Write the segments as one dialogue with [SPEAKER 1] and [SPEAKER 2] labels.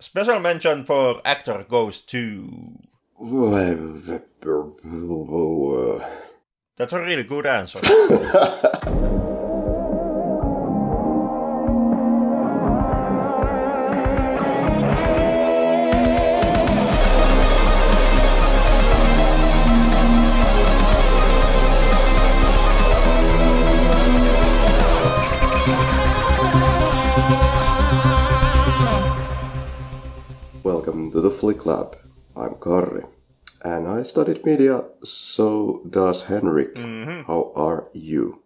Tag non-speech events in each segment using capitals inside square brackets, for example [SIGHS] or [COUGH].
[SPEAKER 1] Special mention for actor goes to. That's a really good answer. [LAUGHS]
[SPEAKER 2] to the Flick Lab. I'm Karri, and I studied media. So does Henrik. Mm-hmm. How are you?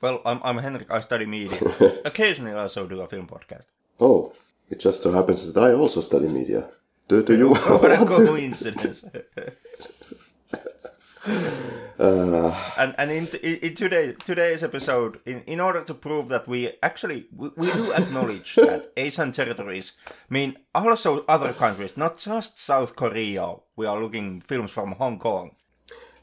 [SPEAKER 1] well, I'm, I'm Henrik. I study media. [LAUGHS] Occasionally, I also do a film podcast.
[SPEAKER 2] Oh, it just so happens that I also study media. Do, do you [LAUGHS]
[SPEAKER 1] What a [LAUGHS]
[SPEAKER 2] want
[SPEAKER 1] coincidence. and and in, in, today today's episode, in, in order to prove that we actually we, we do acknowledge [LAUGHS] that Asian territories mean also other countries, not just South Korea. We are looking films from Hong Kong.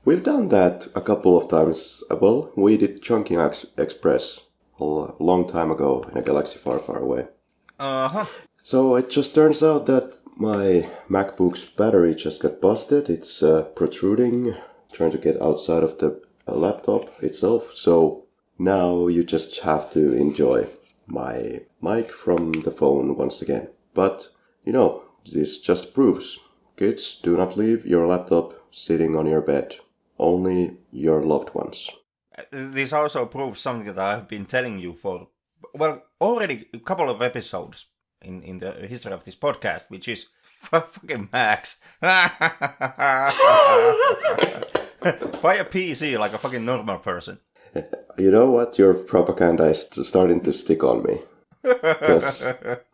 [SPEAKER 2] We've done that a couple of times. Uh, Well, we did Chunking Ex- Express a long time ago in a galaxy far, far away.
[SPEAKER 1] Uh huh.
[SPEAKER 2] So it just turns out that my MacBook's battery just got busted. It's uh, protruding, trying to get outside of the laptop itself. So now you just have to enjoy my mic from the phone once again. But, you know, this just proves kids, do not leave your laptop sitting on your bed. Only your loved ones.
[SPEAKER 1] This also proves something that I've been telling you for well already a couple of episodes in in the history of this podcast, which is [LAUGHS] fucking Macs. [LAUGHS] [LAUGHS] Buy a PC like a fucking normal person.
[SPEAKER 2] You know what? Your propaganda is starting to stick on me. Because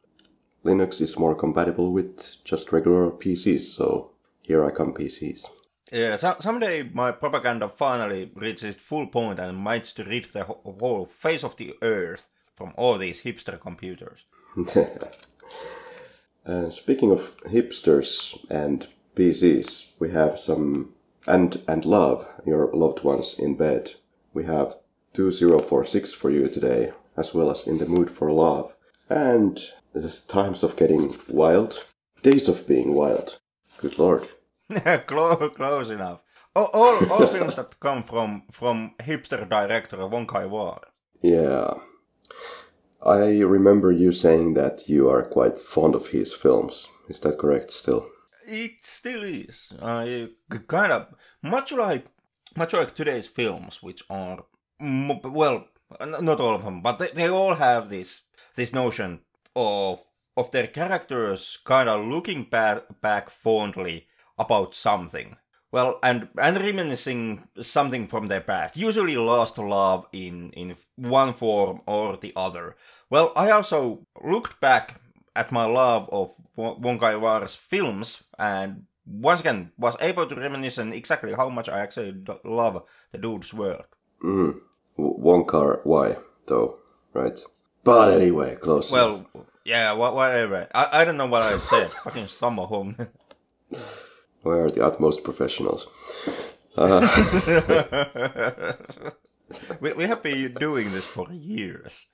[SPEAKER 2] [LAUGHS] Linux is more compatible with just regular PCs, so here I come PCs.
[SPEAKER 1] Yeah, so, someday my propaganda finally reaches full point and manages to rid the wh- whole face of the earth from all these hipster computers. [LAUGHS]
[SPEAKER 2] Uh, speaking of hipsters and PCs, we have some and and love your loved ones in bed. We have 2046 for you today, as well as in the mood for love. And there's times of getting wild, days of being wild. Good lord. [LAUGHS]
[SPEAKER 1] close, close enough. All, all, all [LAUGHS] films that come from from hipster director Wong Kar Wai.
[SPEAKER 2] Yeah. I remember you saying that you are quite fond of his films. Is that correct still?
[SPEAKER 1] It still is. Uh, I kind of much like much like today's films, which are well, not all of them, but they, they all have this this notion of of their characters kind of looking back back fondly about something. Well, and and reminiscing something from their past, usually lost love in in one form or the other. Well, I also looked back at my love of Wong Kar Wai's films and once again was able to reminisce on exactly how much I actually love the dude's work.
[SPEAKER 2] Mm. Wonkar, why, though, right? But anyway, close. enough.
[SPEAKER 1] Well, yeah, wha- whatever. I, I don't know what I said. [LAUGHS] Fucking summer home. [LAUGHS]
[SPEAKER 2] we are the utmost professionals. [LAUGHS]
[SPEAKER 1] we, we have been doing this for years.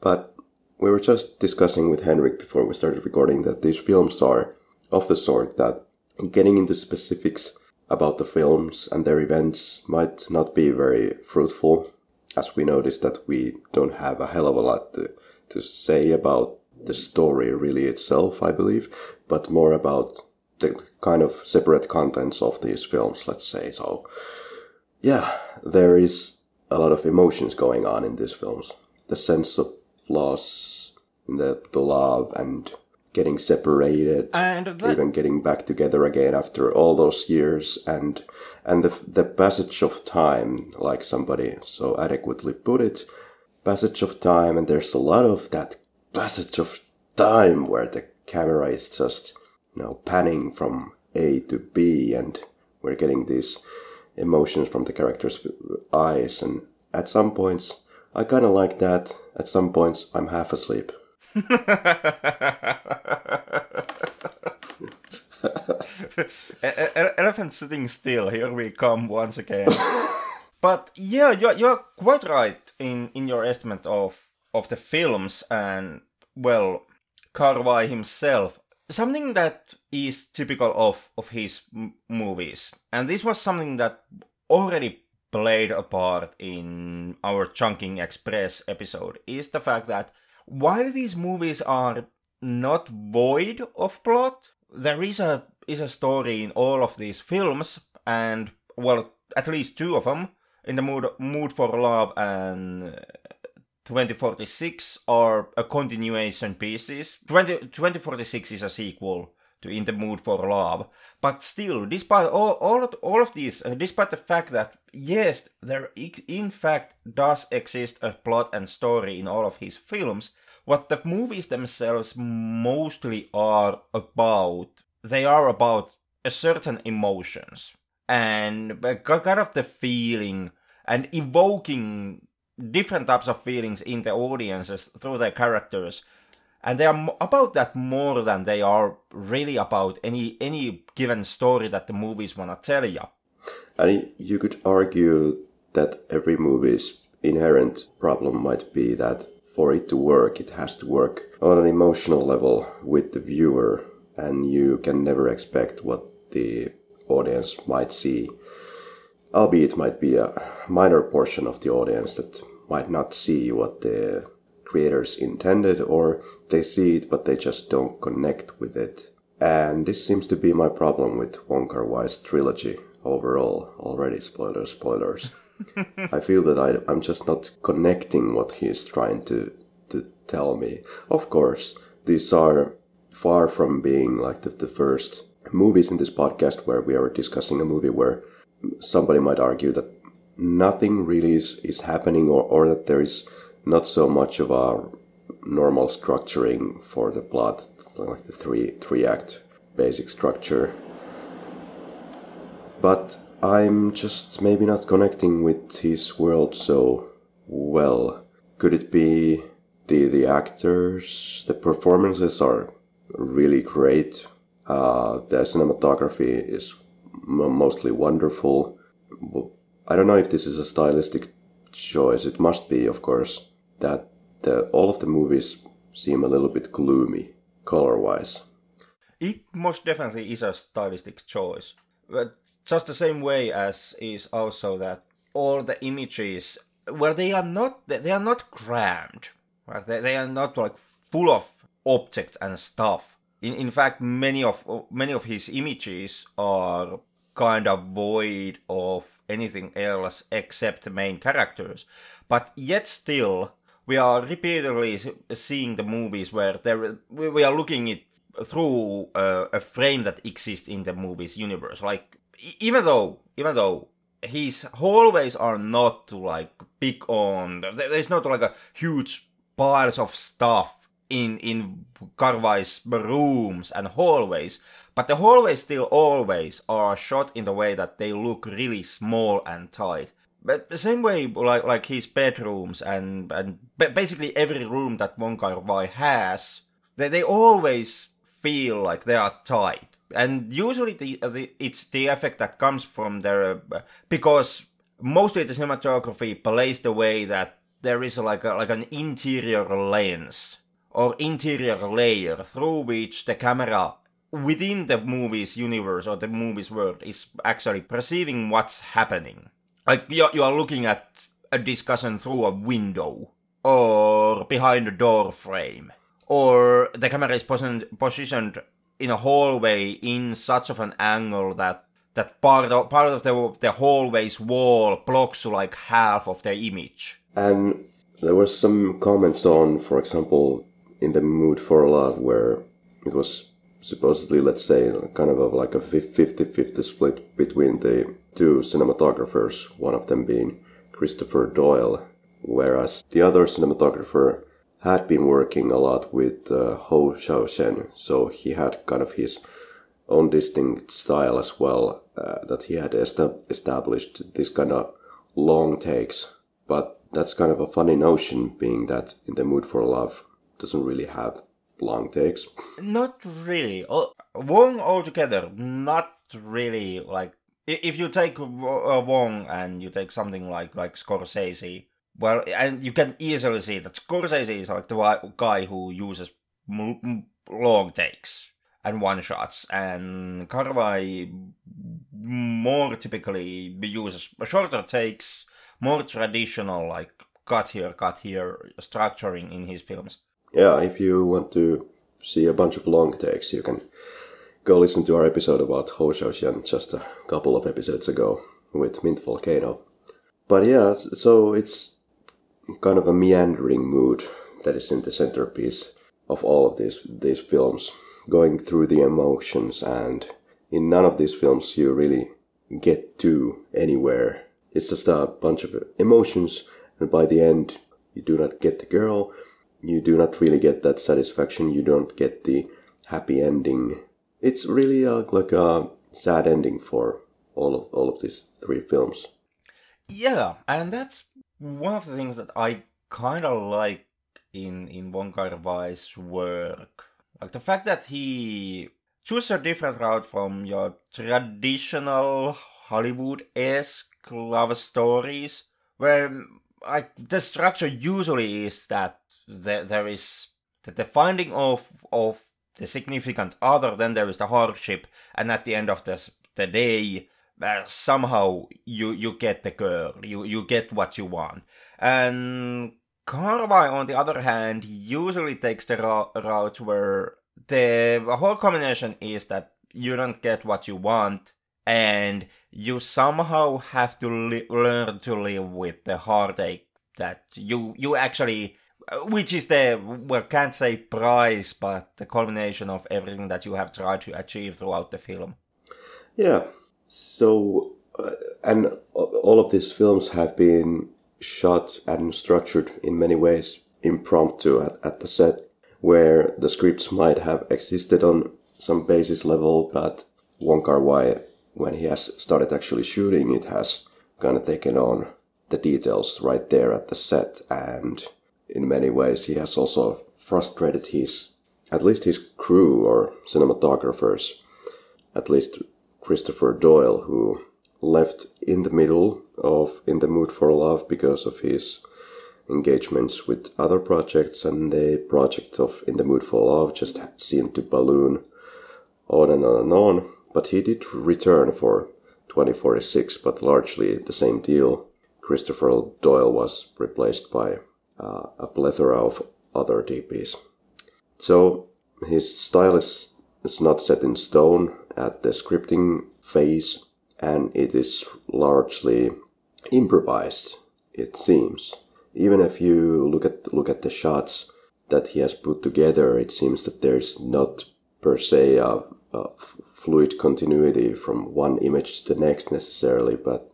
[SPEAKER 2] But we were just discussing with Henrik before we started recording that these films are of the sort that getting into specifics about the films and their events might not be very fruitful, as we noticed that we don't have a hell of a lot to, to say about the story really itself, I believe, but more about the kind of separate contents of these films, let's say. So, yeah, there is a lot of emotions going on in these films. The sense of loss, the, the love, and getting separated,
[SPEAKER 1] And that,
[SPEAKER 2] even getting back together again after all those years, and and the the passage of time, like somebody so adequately put it, passage of time, and there's a lot of that passage of time where the camera is just you know panning from A to B, and we're getting these emotions from the characters' eyes, and at some points I kind of like that. At some points I'm half asleep. [LAUGHS]
[SPEAKER 1] Elephant sitting still. Here we come once again. [LAUGHS] but yeah, you're you're quite right in in your estimate of of the films and well, Kar-wai himself, something that is typical of of his m- movies, and this was something that already played a part in our Chunking Express episode, is the fact that while these movies are not void of plot, there is a is a story in all of these films, and well, at least two of them, in the mood mood for love and 2046 are a continuation pieces. 20, 2046 is a sequel to In the Mood for Love. But still, despite all, all, of, all of these, uh, despite the fact that, yes, there in fact does exist a plot and story in all of his films, what the movies themselves mostly are about, they are about a certain emotions and kind of the feeling and evoking different types of feelings in the audiences through their characters and they are about that more than they are really about any any given story that the movies want to tell you
[SPEAKER 2] and you could argue that every movie's inherent problem might be that for it to work it has to work on an emotional level with the viewer and you can never expect what the audience might see albeit it might be a minor portion of the audience that might not see what the creators intended or they see it but they just don't connect with it. And this seems to be my problem with Wong Kar Wai's trilogy overall. Already spoilers, spoilers. [LAUGHS] I feel that I, I'm just not connecting what he's trying to to tell me. Of course, these are far from being like the, the first movies in this podcast where we are discussing a movie where somebody might argue that nothing really is, is happening or, or that there is not so much of a normal structuring for the plot, like the three three act basic structure. But I'm just maybe not connecting with his world so well. Could it be the the actors? The performances are really great. Uh, the cinematography is mostly wonderful. I don't know if this is a stylistic choice. It must be, of course, that the, all of the movies seem a little bit gloomy color-wise.
[SPEAKER 1] It most definitely is a stylistic choice, but just the same way as is also that all the images, where they are not, they are not crammed, right? They, they are not like full of objects and stuff. In, in fact, many of many of his images are kind of void of anything else except the main characters. But yet still, we are repeatedly seeing the movies where there we are looking it through a, a frame that exists in the movie's universe. Like even though even though his hallways are not like big on there's not like a huge piles of stuff in in Kar-wai's rooms and hallways, but the hallways still always are shot in the way that they look really small and tight. But the same way, like like his bedrooms and and basically every room that Wong Kar-wai has, they they always feel like they are tight. And usually the, the it's the effect that comes from their uh, because mostly the cinematography plays the way that there is like a, like an interior lens or interior layer through which the camera within the movie's universe or the movie's world is actually perceiving what's happening. Like you you are looking at a discussion through a window or behind a door frame or the camera is positioned, positioned in a hallway in such of an angle that that part of part of the the hallway's wall blocks like half of the image.
[SPEAKER 2] And there were some comments on, for example, in the mood for love where it was supposedly let's say kind of like a 50-50 split between the two cinematographers one of them being christopher doyle whereas the other cinematographer had been working a lot with uh, Hou Hsiao-hsien, so he had kind of his own distinct style as well uh, that he had established this kind of long takes. But that's kind of a funny notion, being that in the mood for love, doesn't really have long takes.
[SPEAKER 1] Not really. Wong altogether, not really. Like if you take uh, Wong and you take something like like Scorsese, well, and you can easily see that Scorsese is like the guy who uses long takes and one shots, and Kar-wai more typically uses shorter takes, more traditional like cut here, cut here structuring in his films.
[SPEAKER 2] Yeah, if you want to see a bunch of long takes, you can go listen to our episode about Hou Xiaoxian just a couple of episodes ago with Mint Volcano. But yeah, so it's kind of a meandering mood that is in the centerpiece of all of these these films, going through the emotions, and in none of these films you really get to anywhere. It's just a bunch of emotions, and by the end, you do not get the girl, you do not really get that satisfaction, you don't get the happy ending. It's really like a sad ending for all of all of these three films.
[SPEAKER 1] Yeah, and that's one of the things that I kind of like in in Wong Kar Wai's work, like the fact that he chooses a different route from your traditional Hollywood esque love stories, where like the structure usually is that there there is that the finding of of the significant other, then there is the hardship, and at the end of the the day, uh, somehow you you get the girl, you you get what you want, and Kar-wai, on the other hand, usually takes the route where the whole combination is that you don't get what you want, and you somehow have to li- learn to live with the heartache that you you actually which is the well can't say price but the culmination of everything that you have tried to achieve throughout the film.
[SPEAKER 2] Yeah. So uh, and all of these films have been shot and structured in many ways impromptu at, at the set, where the scripts might have existed on some basis level, but Wong Kar Wai, when he has started actually shooting, it has kind of taken on the details right there at the set, and in many ways he has also frustrated his, at least his crew or cinematographers, at least Christopher Doyle, who left in the middle of In the Mood for Love because of his engagements with other projects, and the project of In the Mood for Love just seemed to balloon on and on and on. But he did return for 2046, but largely the same deal. Christopher Doyle was replaced by uh, a plethora of other DPs. So his style is, is not set in stone at the scripting phase and it is largely improvised, it seems. Even if you look at look at the shots that he has put together, it seems that there's not per se a, a fluid continuity from one image to the next necessarily, but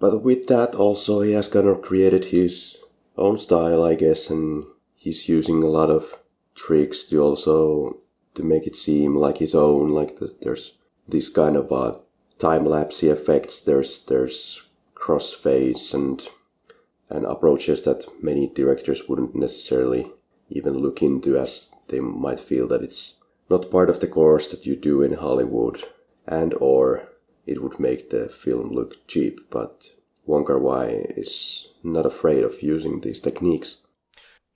[SPEAKER 2] but with that also he has kind of created his own style, I guess, and he's using a lot of tricks to also to make it seem like his own. Like the, there's this kind of uh, time lapse effects. There's there's crossfades and and approaches that many directors wouldn't necessarily even look into as they might feel that it's not part of the course that you do in Hollywood and or it would make the film look cheap but Wong Kar Wai is not afraid of using these techniques.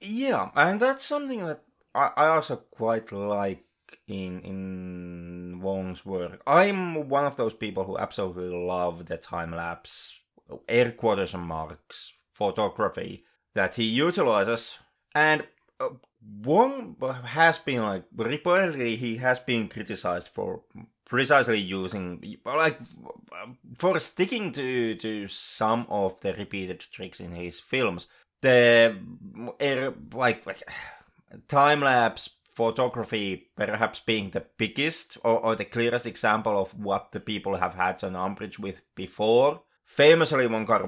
[SPEAKER 1] Yeah, and that's something that I, I also quite like in in Wong's work. I'm one of those people who absolutely love the time lapse, air quotation marks photography that he utilizes, and uh, Wong has been like reportedly he has been criticized for precisely using like for sticking to to some of the repeated tricks in his films. The air like, like time lapse photography perhaps being the biggest or, or the clearest example of what the people have had an umbrage with before. Famously, Wong Kar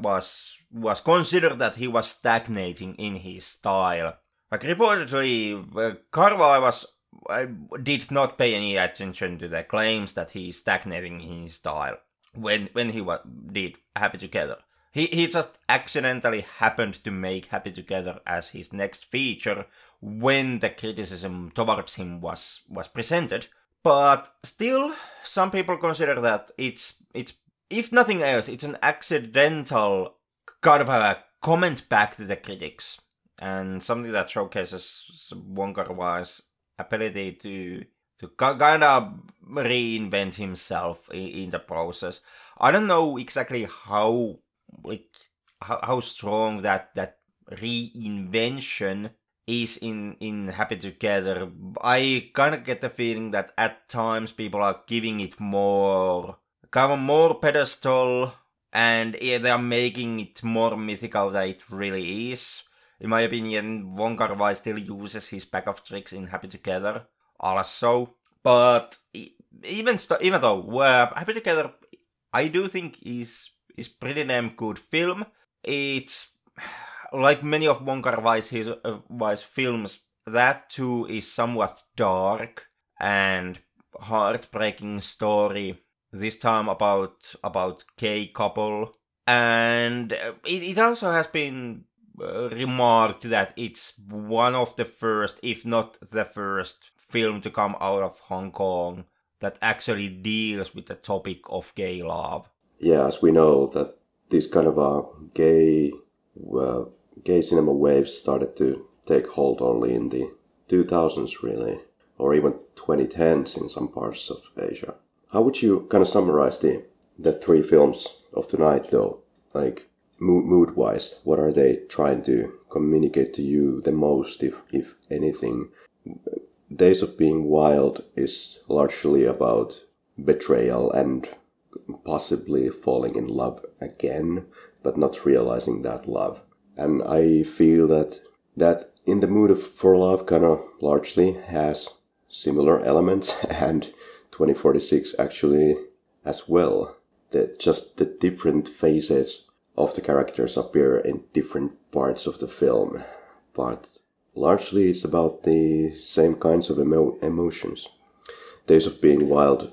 [SPEAKER 1] was was considered that he was stagnating in his style. Like reportedly, uh, Kar Wai was uh, did not pay any attention to the claims that he is stagnating in his style when when he wa- did Happy Together. He he just accidentally happened to make Happy Together as his next feature when the criticism towards him was was presented. But still, some people consider that it's it's if nothing else, it's an accidental kind of a comment back to the critics and something that showcases Wong Kar Wai's ability to to kind of uh, reinvent himself in, in the process. I don't know exactly how like how, how strong that that reinvention is in in Happy Together. I kind of get the feeling that at times people are giving it more kind of more pedestal and yeah, they are making it more mythical than it really is. In my opinion, Wong Kar Wai still uses his pack of tricks in Happy Together also, but even st- even though uh, Happy Together, I do think is is pretty damn good film. It's like many of Wong Kar Wai's, his, uh, films, that too is somewhat dark and heartbreaking story. This time about about gay couple, and it, it also has been uh, remarked that it's one of the first, if not the first, film to come out of Hong Kong that actually deals with the topic of gay love.
[SPEAKER 2] Yeah, as we know that this kind of a gay uh, gay cinema waves started to take hold only in the 2000s, really, or even 2010s in some parts of Asia. How would you kind of summarize the the three films of tonight, though? Like mood wise, what are they trying to communicate to you the most, if if anything? Days of Being Wild is largely about betrayal and possibly falling in love again, but not realizing that love and I feel that that in the mood of for love kind of largely has similar elements [LAUGHS] and 2046 actually as well that just the different phases of the characters appear in different parts of the film but largely it's about the same kinds of emo- emotions days of being wild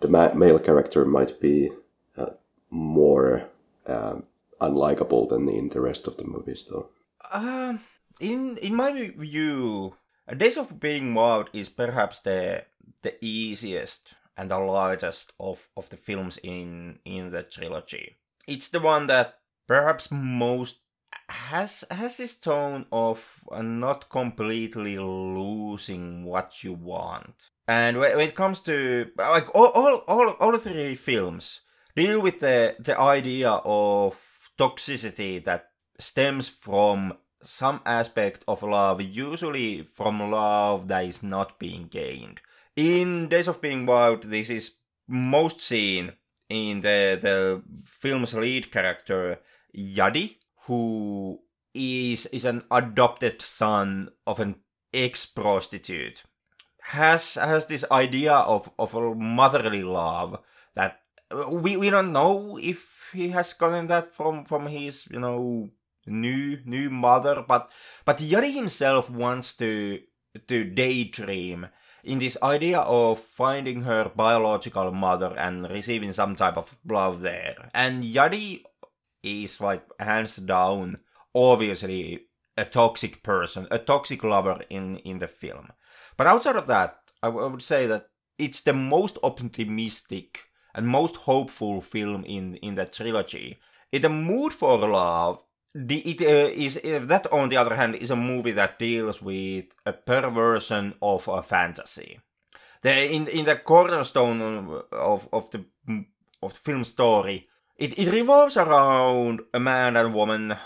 [SPEAKER 2] the ma- male character might be uh, more um, unlikable than in the rest of the movies, though.
[SPEAKER 1] Um, in in my view, Days of Being Wild is perhaps the the easiest and the largest of, of the films in in the trilogy. It's the one that perhaps most has has this tone of uh, not completely losing what you want. And when, when it comes to like all all all, all three films deal with the the idea of toxicity that stems from some aspect of love, usually from love that is not being gained. In Days of Being Wild, this is most seen in the, the film's lead character, Yuddy, who is, is an adopted son of an ex-prostitute. Has, has this idea of, of a motherly love that we, we don't know if he has gotten that from from his you know new new mother but but Yuddy himself wants to to daydream in this idea of finding her biological mother and receiving some type of love there and Yuddy is like hands down obviously a toxic person a toxic lover in in the film but outside of that I, w- I would say that it's the most optimistic and most hopeful film in in the trilogy. In the mood for love, the, it uh, is uh, that on the other hand is a movie that deals with a perversion of a fantasy. The in in the cornerstone of of the of the film story, it, it revolves around a man and woman,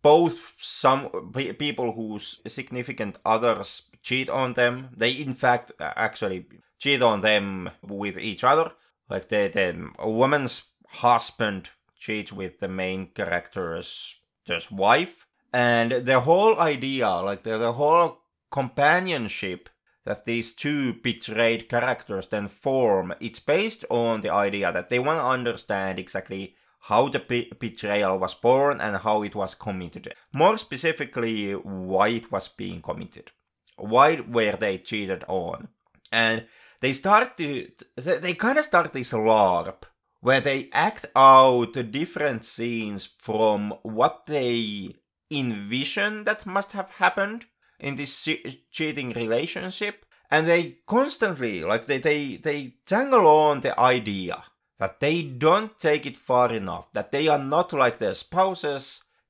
[SPEAKER 1] both some people whose significant others cheat on them. They in fact actually cheat on them with each other, like the the woman's husband cheats with the main character's just wife, and the whole idea, like the, the whole companionship that these two betrayed characters then form, it's based on the idea that they want to understand exactly how the be- betrayal was born and how it was committed. More specifically, why it was being committed. Why were they cheated on? And they start to they kind of start this LARP where they act out different scenes from what they envision that must have happened in this cheating relationship and they constantly like they they they tangle on the idea that they don't take it far enough that they are not like their spouses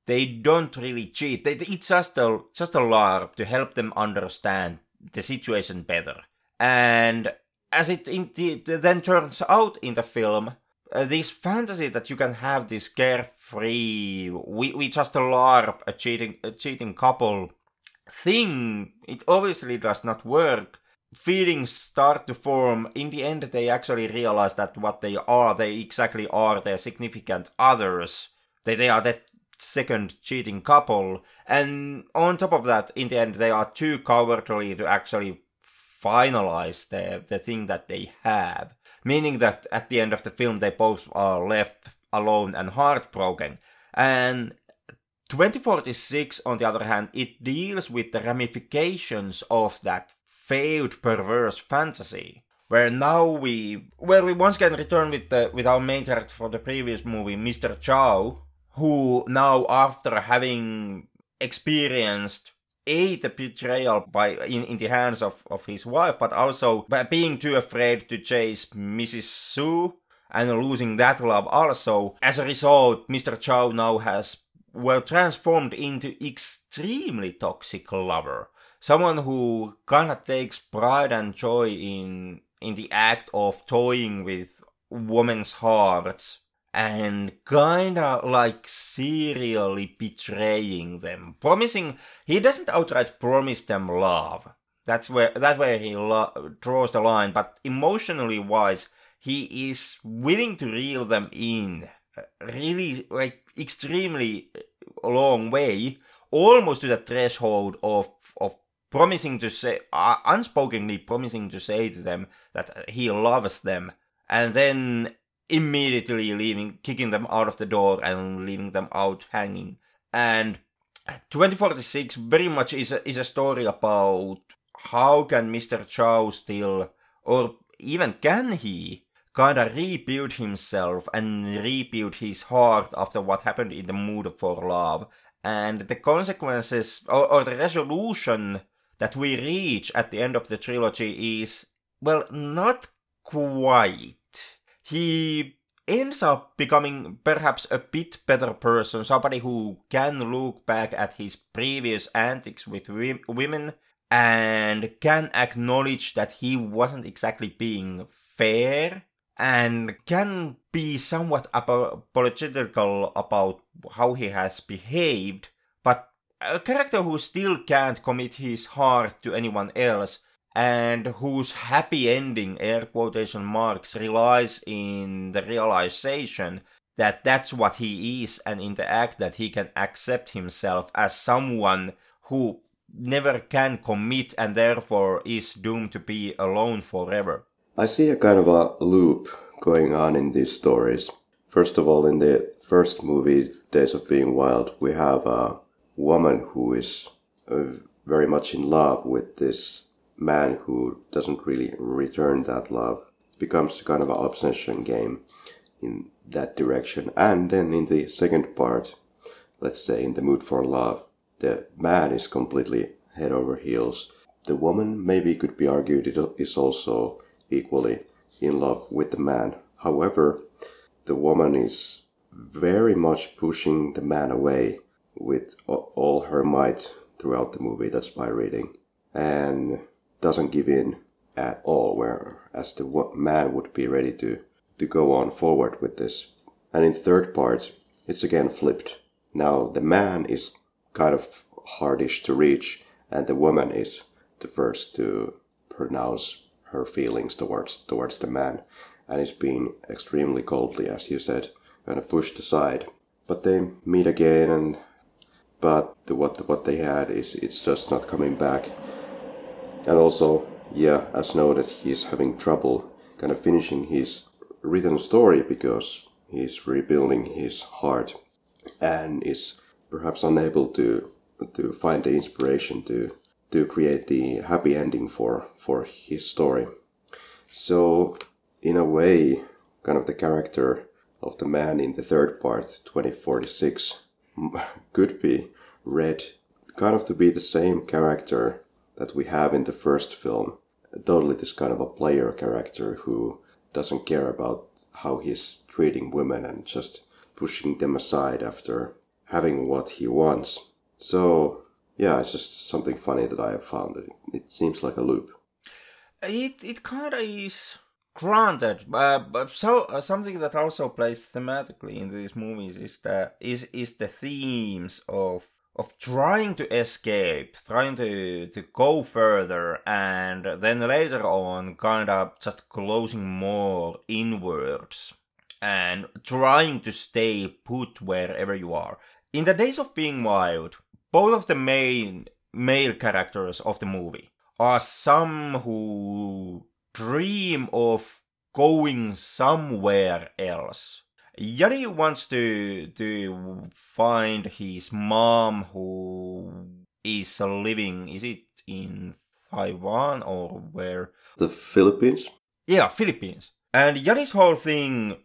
[SPEAKER 1] they don't really cheat they, it's just a just a larp to help them understand the situation better. And as it indeed then turns out in the film, uh, this fantasy that you can have this carefree, we, we just a LARP, a cheating, a cheating couple thing, it obviously does not work. Feelings start to form. In the end, they actually realize that what they are, they exactly are their significant others. They, they are that second cheating couple. And on top of that, in the end, they are too cowardly to actually finalize the, the thing that they have. Meaning that at the end of the film, they both are left alone and heartbroken. And 2046, on the other hand, it deals with the ramifications of that failed perverse fantasy. Where now we, where we once again return with the with our main character for the previous movie, Mr. Chow, who now after having experienced a the betrayal by in, in the hands of, of his wife, but also by being too afraid to chase Mrs. Su and losing that love also. As a result, Mr. Chow now has well transformed into extremely toxic lover. Someone who kinda takes pride and joy in in the act of toying with women's hearts and kinda like serially betraying them, promising he doesn't outright promise them love. That's where that where he lo- draws the line, but emotionally wise, he is willing to reel them in, uh, really like extremely uh, long way, almost to the threshold of of promising to say, uh, unspokenly promising to say to them that he loves them, and then immediately leaving, kicking them out of the door and leaving them out hanging. And 2046 very much is a, is a story about how can Mr. Chow still, or even can he, kind of rebuild himself and rebuild his heart after what happened in the mood for love. And the consequences, or, or the resolution that we reach at the end of the trilogy is, well, not quite. He ends up becoming perhaps a bit better person, somebody who can look back at his previous antics with women and can acknowledge that he wasn't exactly being fair and can be somewhat apologetical about how he has behaved, a character who still can't commit his heart to anyone else and whose happy ending, air quotation marks, relies in the realization that that's what he is, and in the act that he can accept himself as someone who never can commit and therefore is doomed to be alone forever.
[SPEAKER 2] I see a kind of a loop going on in these stories. First of all, in the first movie, Days of Being Wild, we have a woman who is uh, very much in love with this man who doesn't really return that love it becomes kind of an obsession game in that direction. And then in the second part, let's say in the mood for love, the man is completely head over heels. The woman maybe could be argued is also equally in love with the man. However, the woman is very much pushing the man away with all her might throughout the movie. That's my reading. And doesn't give in at all, whereas the man would be ready to, to go on forward with this. And in third part, it's again flipped. Now the man is kind of hardish to reach, and the woman is the first to pronounce her feelings towards towards the man, and is being extremely coldly, as you said, kind of pushed aside. But they meet again, and but the, what what they had is it's just not coming back. And also, yeah, as noted, he's having trouble kind of finishing his written story because he's rebuilding his heart and is perhaps unable to to find the inspiration to to create the happy ending for for his story. So in a way, kind of the character of the man in the third part, 2046, [LAUGHS] could be read kind of to be the same character that we have in the first film. Totally this kind of a player character who doesn't care about how he's treating women and just pushing them aside after having what he wants. So yeah, it's just something funny that I have found. It, it seems like a loop.
[SPEAKER 1] It it kind of is granted, uh, but so uh, something that also plays thematically in these movies is the is is the themes of of trying to escape, trying to to go further, and then later on, kind of just closing more inwards and trying to stay put wherever you are. In the days of being wild, both of the main male characters of the movie are some who dream of going somewhere else. Yuddy wants to to find his mom who is living is it in Taiwan or where?
[SPEAKER 2] The Philippines?
[SPEAKER 1] Yeah, Philippines. And Yuddy's whole thing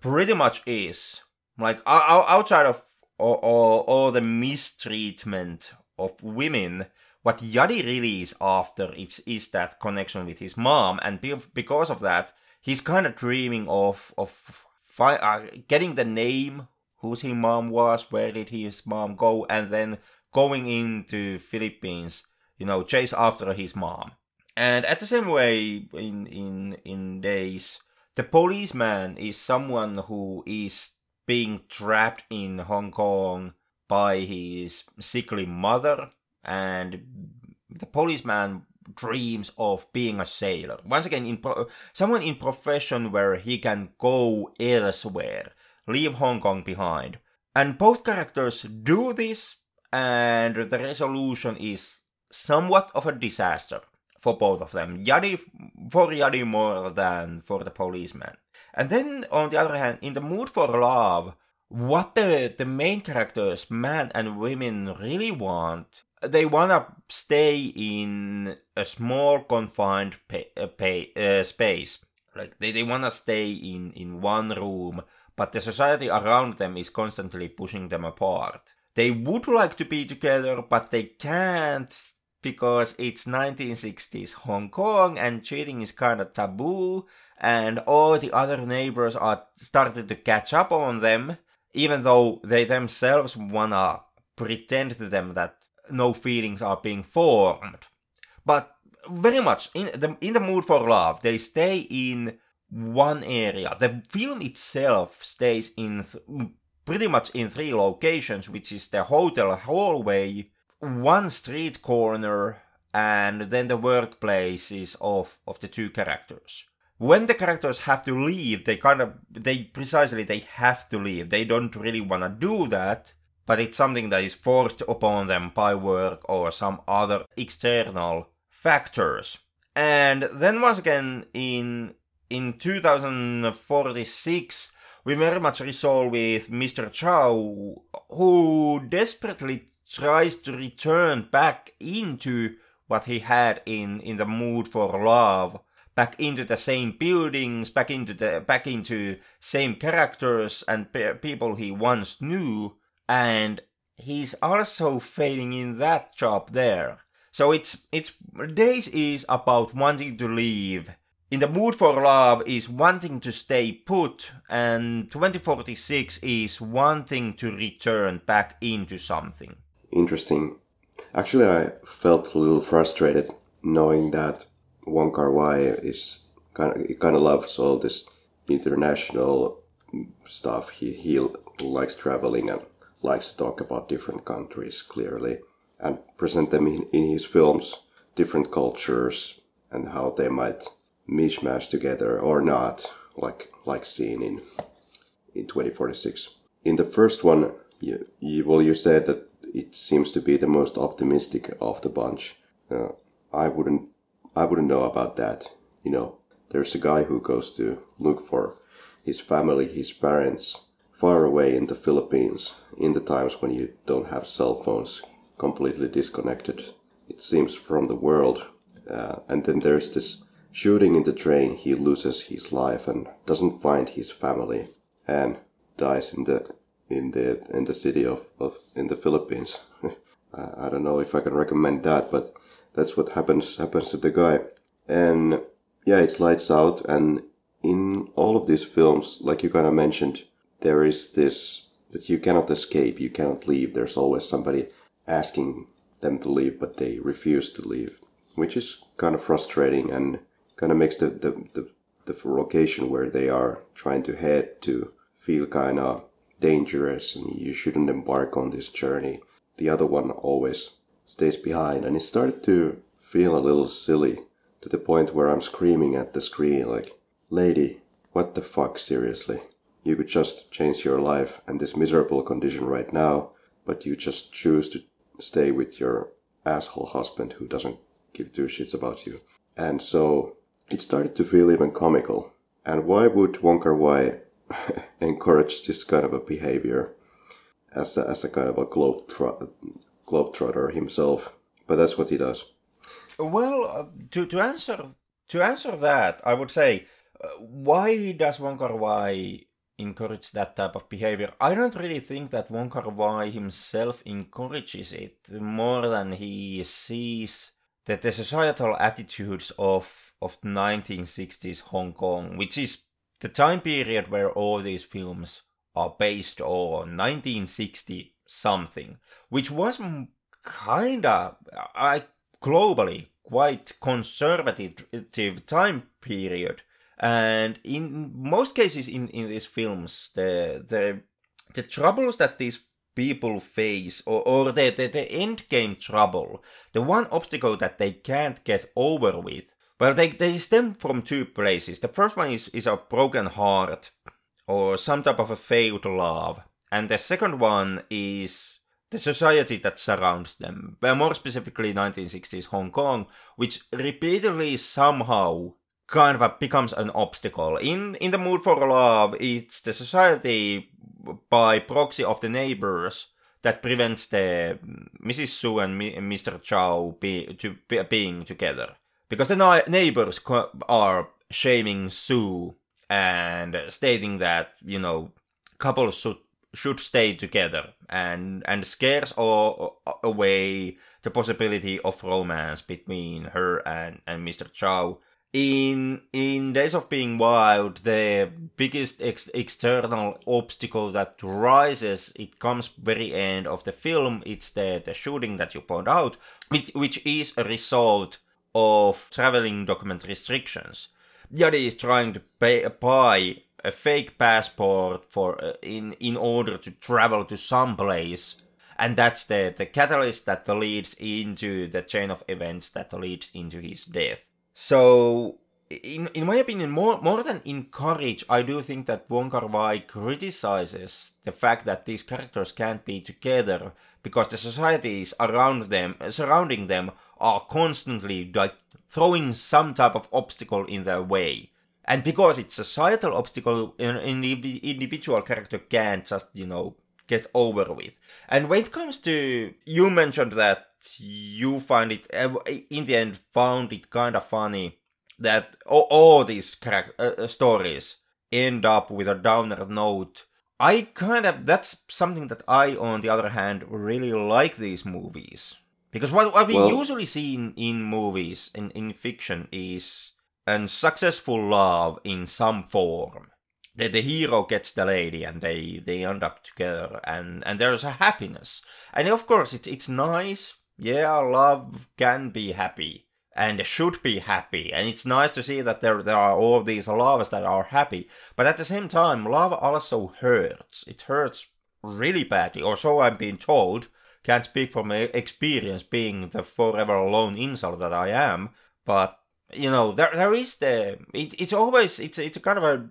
[SPEAKER 1] pretty much is like outside of all, all, all the mistreatment of women what Yuddy really is after is, is that connection with his mom, and because of that, he's kind of dreaming of of fi- uh, getting the name, whose his mom was, where did his mom go, and then going into Philippines, you know, chase after his mom. And at the same way, in in in days, the policeman is someone who is being trapped in Hong Kong by his sickly mother and the policeman dreams of being a sailor. Once again, in pro- someone in profession where he can go elsewhere, leave Hong Kong behind. And both characters do this, and the resolution is somewhat of a disaster for both of them. Yuddy, for Yuddy more than for the policeman. And then, on the other hand, in the mood for love, what the, the main characters, men and women, really want they wanna stay in a small confined pay, uh, pay, uh, space. Like they, they wanna stay in in one room, but the society around them is constantly pushing them apart. They would like to be together, but they can't because it's 1960s Hong Kong and cheating is kind of taboo, and all the other neighbors are starting to catch up on them, even though they themselves wanna pretend to them that no feelings are being formed. But very much in the in the mood for love, they stay in one area. The film itself stays in th- pretty much in three locations, which is the hotel hallway, one street corner, and then the workplaces of of the two characters. When the characters have to leave, they kind of they precisely they have to leave. They don't really want to do that, but it's something that is forced upon them by work or some other external factors. And then once again in in 2046 we very much resolve with Mr. Chow who desperately tries to return back into what he had in in the mood for love back into the same buildings back into the back into same characters and pe- people he once knew and he's also failing in that job there. So it's it's Days is about wanting to leave. In the mood for love is wanting to stay put, and 2046 is wanting to return back into something.
[SPEAKER 2] Interesting. Actually, I felt a little frustrated knowing that Wong Kar Wai is kind of kind of loves all this international stuff. He he likes traveling and likes to talk about different countries clearly and present them in, in his films, different cultures and how they might mishmash together or not, like like seen in in 2046. In the first one, you, you, well, you said that it seems to be the most optimistic of the bunch. Uh, I wouldn't, I wouldn't know about that. You know, there's a guy who goes to look for his family, his parents, far away in the Philippines, in the times when you don't have cell phones, completely disconnected, it seems, from the world. Uh, and then there's this shooting in the train, he loses his life and doesn't find his family and dies in the in the in the city of, of in the Philippines. [LAUGHS] I don't know if I can recommend that, but that's what happens happens to the guy. And yeah, it's lights out and in all of these films, like you kind of mentioned, there is this that you cannot escape, you cannot leave. There's always somebody asking them to leave, but they refuse to leave, which is kind of frustrating and kind of makes the, the, the, the location where they are trying to head to feel kind of dangerous and you shouldn't embark on this journey. The other one always stays behind and it started to feel a little silly to the point where I'm screaming at the screen like, Lady, what the fuck, seriously? You could just change your life and this miserable condition right now, but you just choose to stay with your asshole husband who doesn't give two shits about you. And so it started to feel even comical. And why would Wong Kar Wai [LAUGHS] encourage this kind of a behavior as a, as a kind of a globe globetrotter himself? But that's what he does.
[SPEAKER 1] Well, uh, to, to answer to answer that, I would say, uh, why does Wong Kar Wai encourage that type of behavior? I don't really think that Wong Kar Wai himself encourages it more than he sees that the societal attitudes of of 1960s Hong Kong, which is the time period where all these films are based on 1960 something, which was kinda I globally quite conservative time period. And in most cases in, in these films, the the the troubles that these people face or, or the, the, the end game trouble, the one obstacle that they can't get over with, well they, they stem from two places. The first one is, is a broken heart or some type of a failed love. And the second one is the society that surrounds them, but more specifically 1960s Hong Kong, which repeatedly somehow kind of becomes an obstacle. In in the mood for love, it's the society by proxy of the neighbors that prevents the Mrs. Su and Mr. Chow be, to be, being together. Because the neighbors are shaming Su and stating that, you know, couples should should stay together and and scares away the possibility of romance between her and, and Mr. Chow. In in Days of Being Wild, the biggest ex- external obstacle that rises, it comes very end of the film. It's the, the shooting that you point out, which which is a result of traveling document restrictions. Yuddy is trying to pay, buy a fake passport for uh, in in order to travel to some place and that's the the catalyst that leads into the chain of events that leads into his death so in in my opinion more more than encourage i do think that wong kar wai criticizes the fact that these characters can't be together because the societies around them surrounding them are constantly like throwing some type of obstacle in their way and because it's a societal obstacle, an individual character can't just, you know, get over with. And when it comes to, you mentioned that you find it, in the end, found it kind of funny that all, all these uh, uh, stories end up with a downer note. I kind of, that's something that I, on the other hand, really like these movies. Because what, what we well, usually see in, in movies, in, in fiction, is and successful love in some form. The, the hero gets the lady and they, they end up together and, and there's a happiness. And of course it's it's nice. Yeah, love can be happy and should be happy. And it's nice to see that there there are all these loves that are happy. But at the same time, love also hurts. It hurts really badly, or so I'm being told. Can't speak from experience being the forever alone incel that I am, but you know there there is the it, it's always it's it's a kind of a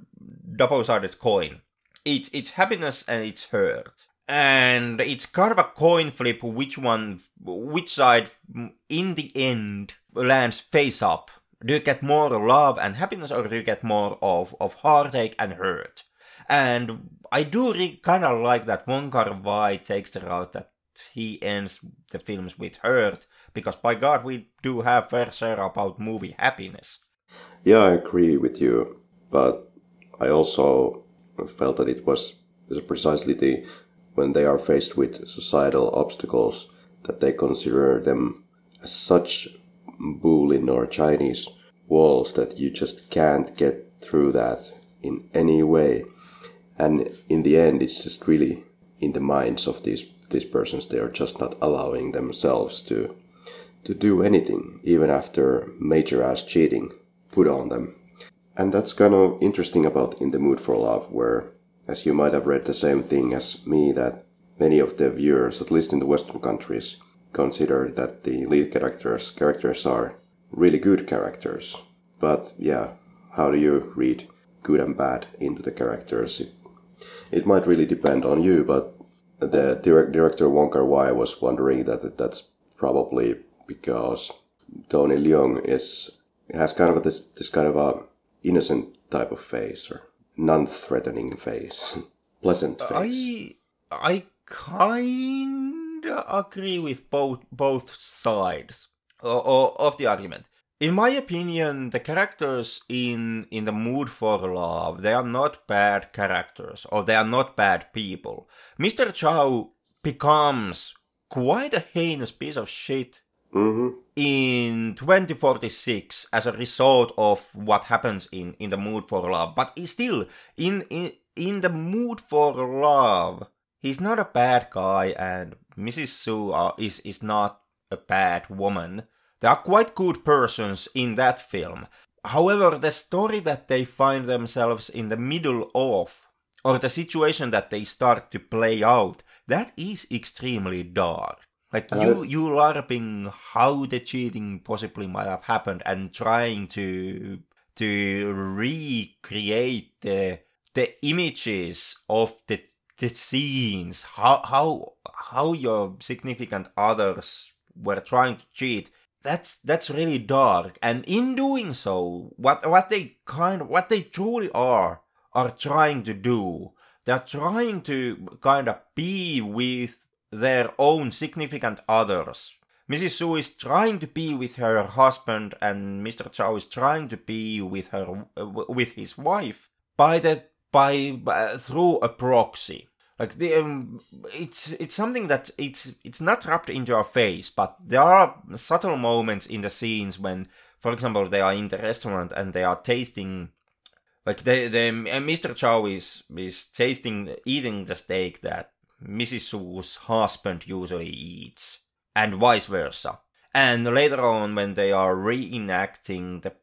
[SPEAKER 1] double sided coin. It's it's happiness and it's hurt. And it's kind of a coin flip which one which side in the end lands face up. Do you get more love and happiness or do you get more of, of heartache and hurt? And I do kind of like that Wong Kar Wai takes the route that he ends the films with hurt because by God, we do have fair share about movie happiness.
[SPEAKER 2] Yeah, I agree with you, but I also felt that it was precisely the when they are faced with societal obstacles that they consider them as such Berlin or Chinese walls that you just can't get through that in any way. And in the end, it's just really in the minds of these these persons they are just not allowing themselves to to do anything, even after major ass cheating put on them. And that's kind of interesting about In the Mood for Love, where, as you might have read the same thing as me, that many of the viewers, at least in the Western countries, consider that the lead characters characters are really good characters. But yeah, how do you read good and bad into the characters? It, it might really depend on you, but the direct, director Wong Kar Wai was wondering that that's probably because Tony Leung is has kind of this this kind of a innocent type of face or non-threatening face, [LAUGHS] pleasant face.
[SPEAKER 1] I I kind of agree with both both sides of the argument. In my opinion, the characters in in the mood for love they are not bad characters or they are not bad people. Mr. Chow becomes quite a heinous piece of shit
[SPEAKER 2] mm-hmm.
[SPEAKER 1] in 2046 as a result of what happens in in the mood for love. But still, in in in the mood for love, he's not a bad guy, and Mrs. Su is is not a bad woman. They are quite good persons in that film. However, the story that they find themselves in the middle of, or the situation that they start to play out, that is extremely dark. Like uh, you, you larping how the cheating possibly might have happened and trying to to recreate the the images of the the scenes, how how how your significant others were trying to cheat that's that's really dark. And in doing so what what they kind of what they truly are are trying to do they're trying to kind of be with their own significant others. Mrs Su is trying to be with her husband and mr chow is trying to be with her uh, with his wife by the by, through a proxy. Like the um, it's it's something that it's it's not wrapped into our face but there are subtle moments in the scenes when for example they are in the restaurant and they are tasting like they, they mr chow is is tasting eating the steak that mrs su's husband usually eats and vice versa and later on when they are reenacting the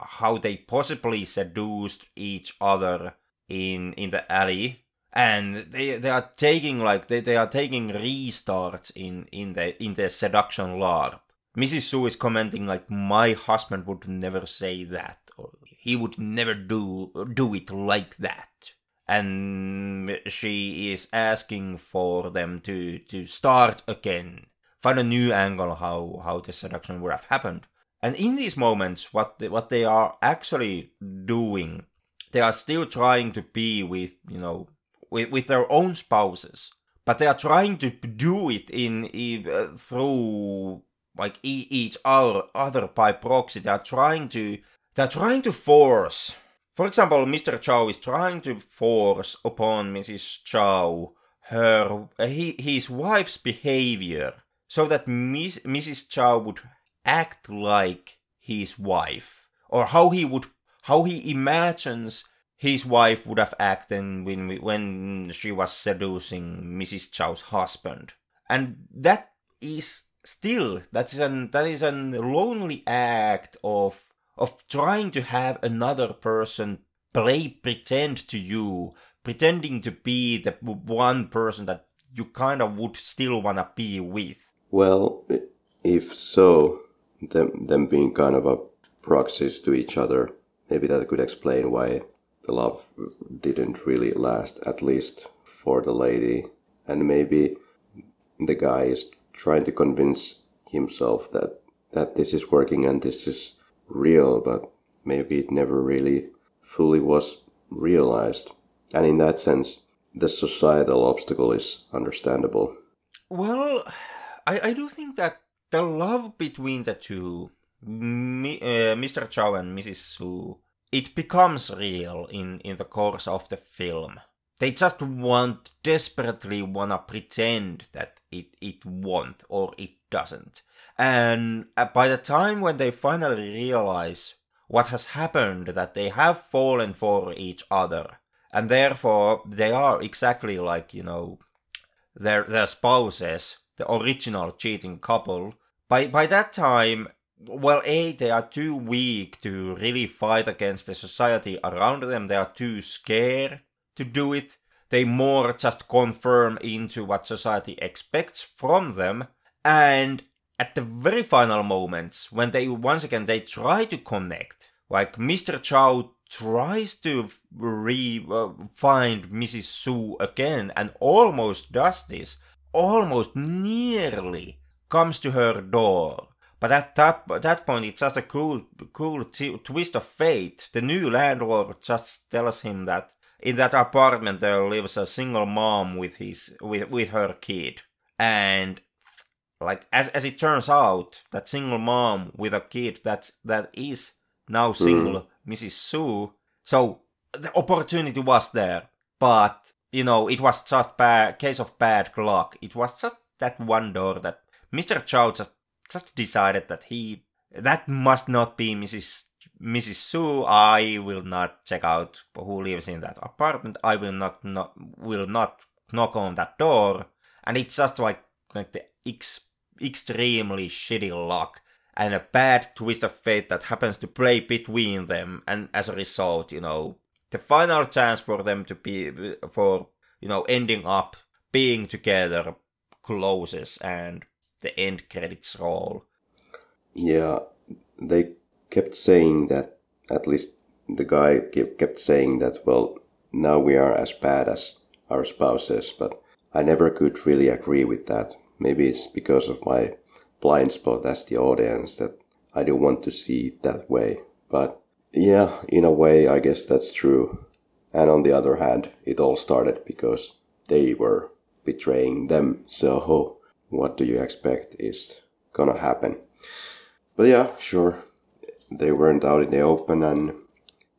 [SPEAKER 1] how they possibly seduced each other in in the alley and they they are taking like they, they are taking restarts in in the in the seduction LARP. Mrs. Su is commenting like my husband would never say that or he would never do do it like that. And she is asking for them to to start again, find a new angle how how the seduction would have happened. And in these moments, what they, what they are actually doing, they are still trying to be with you know with, with their own spouses, but they are trying to do it in, in uh, through like each other other by proxy. They are trying to they're trying to force. For example, Mr. Chow is trying to force upon Mrs. Chow her he, his wife's behavior so that Miss, Mrs. Chow would act like his wife or how he would how he imagines his wife would have acted when when she was seducing Mrs. Chow's husband, and that is still that is an that is a lonely act of of trying to have another person play pretend to you, pretending to be the one person that you kind of would still wanna be with.
[SPEAKER 2] Well, if so, them them being kind of a proxies to each other, maybe that could explain why the love didn't really last, at least for the lady. And maybe the guy is trying to convince himself that, that this is working and this is real, but maybe it never really fully was realized. And in that sense, the societal obstacle is understandable.
[SPEAKER 1] Well, I, I do think that the love between the two, uh, Mr. Chow and Mrs. Su, it becomes real in, in the course of the film. They just want, desperately wanna pretend that it, it won't or it doesn't. And uh, by the time when they finally realize what has happened, that they have fallen for each other, and therefore they are exactly like, you know, their their spouses, the original cheating couple. By by that time, well, a they are too weak to really fight against the society around them. They are too scared to do it. They more just confirm into what society expects from them. And at the very final moments, when they once again they try to connect, like Mr. Chow tries to re uh, find Mrs. Su again and almost does this, almost nearly comes to her door. But at that, at that point, it's just a cool, cool t- twist of fate. The new landlord just tells him that in that apartment there lives a single mom with his with with her kid, and like as as it turns out, that single mom with a kid that's that is now single mm. Mrs. Su. So the opportunity was there, but you know it was just bad case of bad luck. It was just that one door that Mr. Chow just just decided that he that must not be Mrs. Mrs. Su. I will not check out who lives in that apartment. I will not, not will not knock on that door. And it's just like like the ex extremely shitty luck and a bad twist of fate that happens to play between them. And as a result you know the final chance for them to be for you know ending up being together closes and the end credits roll.
[SPEAKER 2] Yeah they kept saying that at least the guy kept saying that well now we are as bad as our spouses but i never could really agree with that Maybe it's because of my blind spot as the audience that I don't want to see it that way. But yeah, in a way, I guess that's true. And on the other hand, it all started because they were betraying them. So what do you expect is gonna happen? But yeah, sure. They weren't out in the open and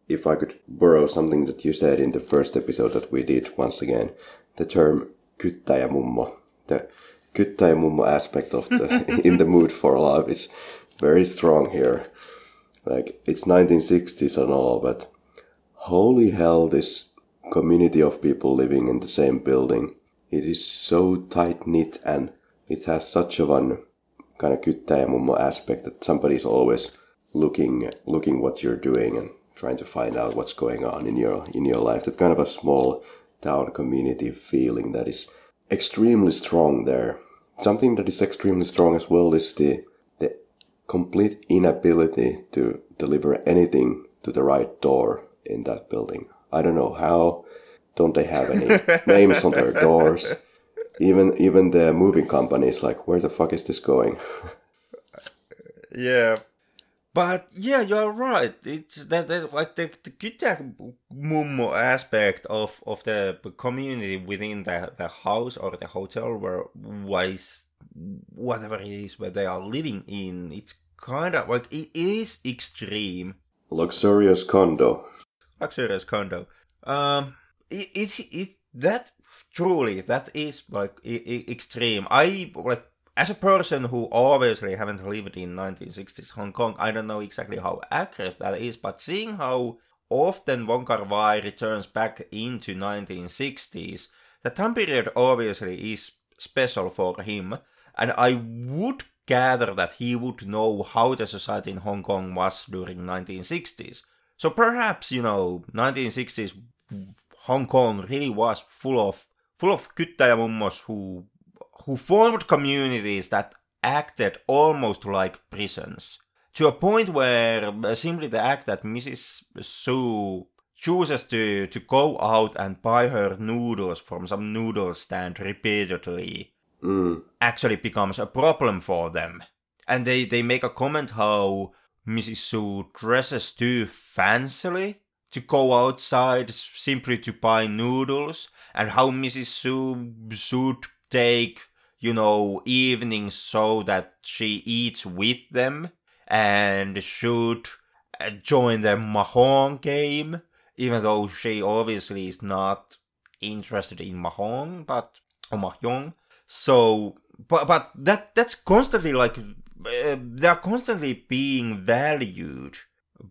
[SPEAKER 2] if I could borrow something that you said in the first episode that we did once again, the term kyttäjämummo, the kyttäjämummo aspect of the [LAUGHS] in the mood for love is very strong here. Like it's 1960s and all, but holy hell, this community of people living in the same building. It is so tight knit and it has such a one kind of kyttäjämummo aspect that somebody's always looking looking what you're doing and trying to find out what's going on in your in your life. That kind of a small town community feeling that is extremely strong there. Something that is extremely strong as well is the the complete inability to deliver anything to the right door in that building. I don't know how. Don't they have any [LAUGHS] names on their doors? Even even the moving companies like, where the fuck is this going? [LAUGHS]
[SPEAKER 1] yeah, but yeah, you're right. It's that, that like the the kyttäjämummo aspect of of the community within the the house or the hotel where wise whatever it is where they are living in. It's kind of like it is extreme.
[SPEAKER 2] Luxurious condo.
[SPEAKER 1] Luxurious condo. Um, it it, it that truly that is like extreme. I like as a person who obviously haven't lived in 1960s Hong Kong, I don't know exactly how accurate that is, but seeing how often Wong Kar Wai returns back into 1960s, the time period obviously is special for him, and I would gather that he would know how the society in Hong Kong was during 1960s. So perhaps, you know, 1960s Hong Kong really was full of full of kyttäjämummos who who formed communities that acted almost like prisons, to a point where uh, simply the act that Mrs. Su chooses to, to go out and buy her noodles from some noodle stand repeatedly
[SPEAKER 2] mm.
[SPEAKER 1] actually becomes a problem for them. And they, they make a comment how Mrs. Su dresses too fancily to go outside simply to buy noodles, and how Mrs. Su should take you know, evenings so that she eats with them and should uh, join the mahjong game, even though she obviously is not interested in mahjong, but or mahjong. So, but but that that's constantly like uh, they're constantly being valued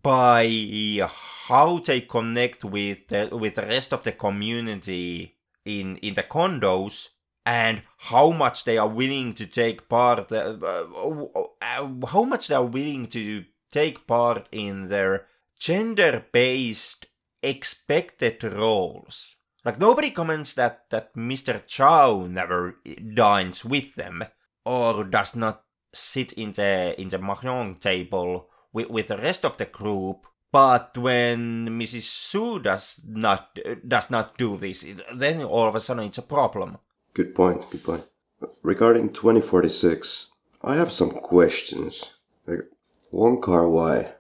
[SPEAKER 1] by how they connect with the with the rest of the community in in the condos and how much they are willing to take part, uh, uh, uh, how much they are willing to take part in their gender based expected roles. Like nobody comments that, that Mr. Chow never dines with them or does not sit in the in the mahjong table with, with the rest of the group. But when Mrs. Su does not does not do this, then all of a sudden it's a problem.
[SPEAKER 2] Good point. Good point. Regarding 2046, I have some questions. Like, Wong Kar Wai,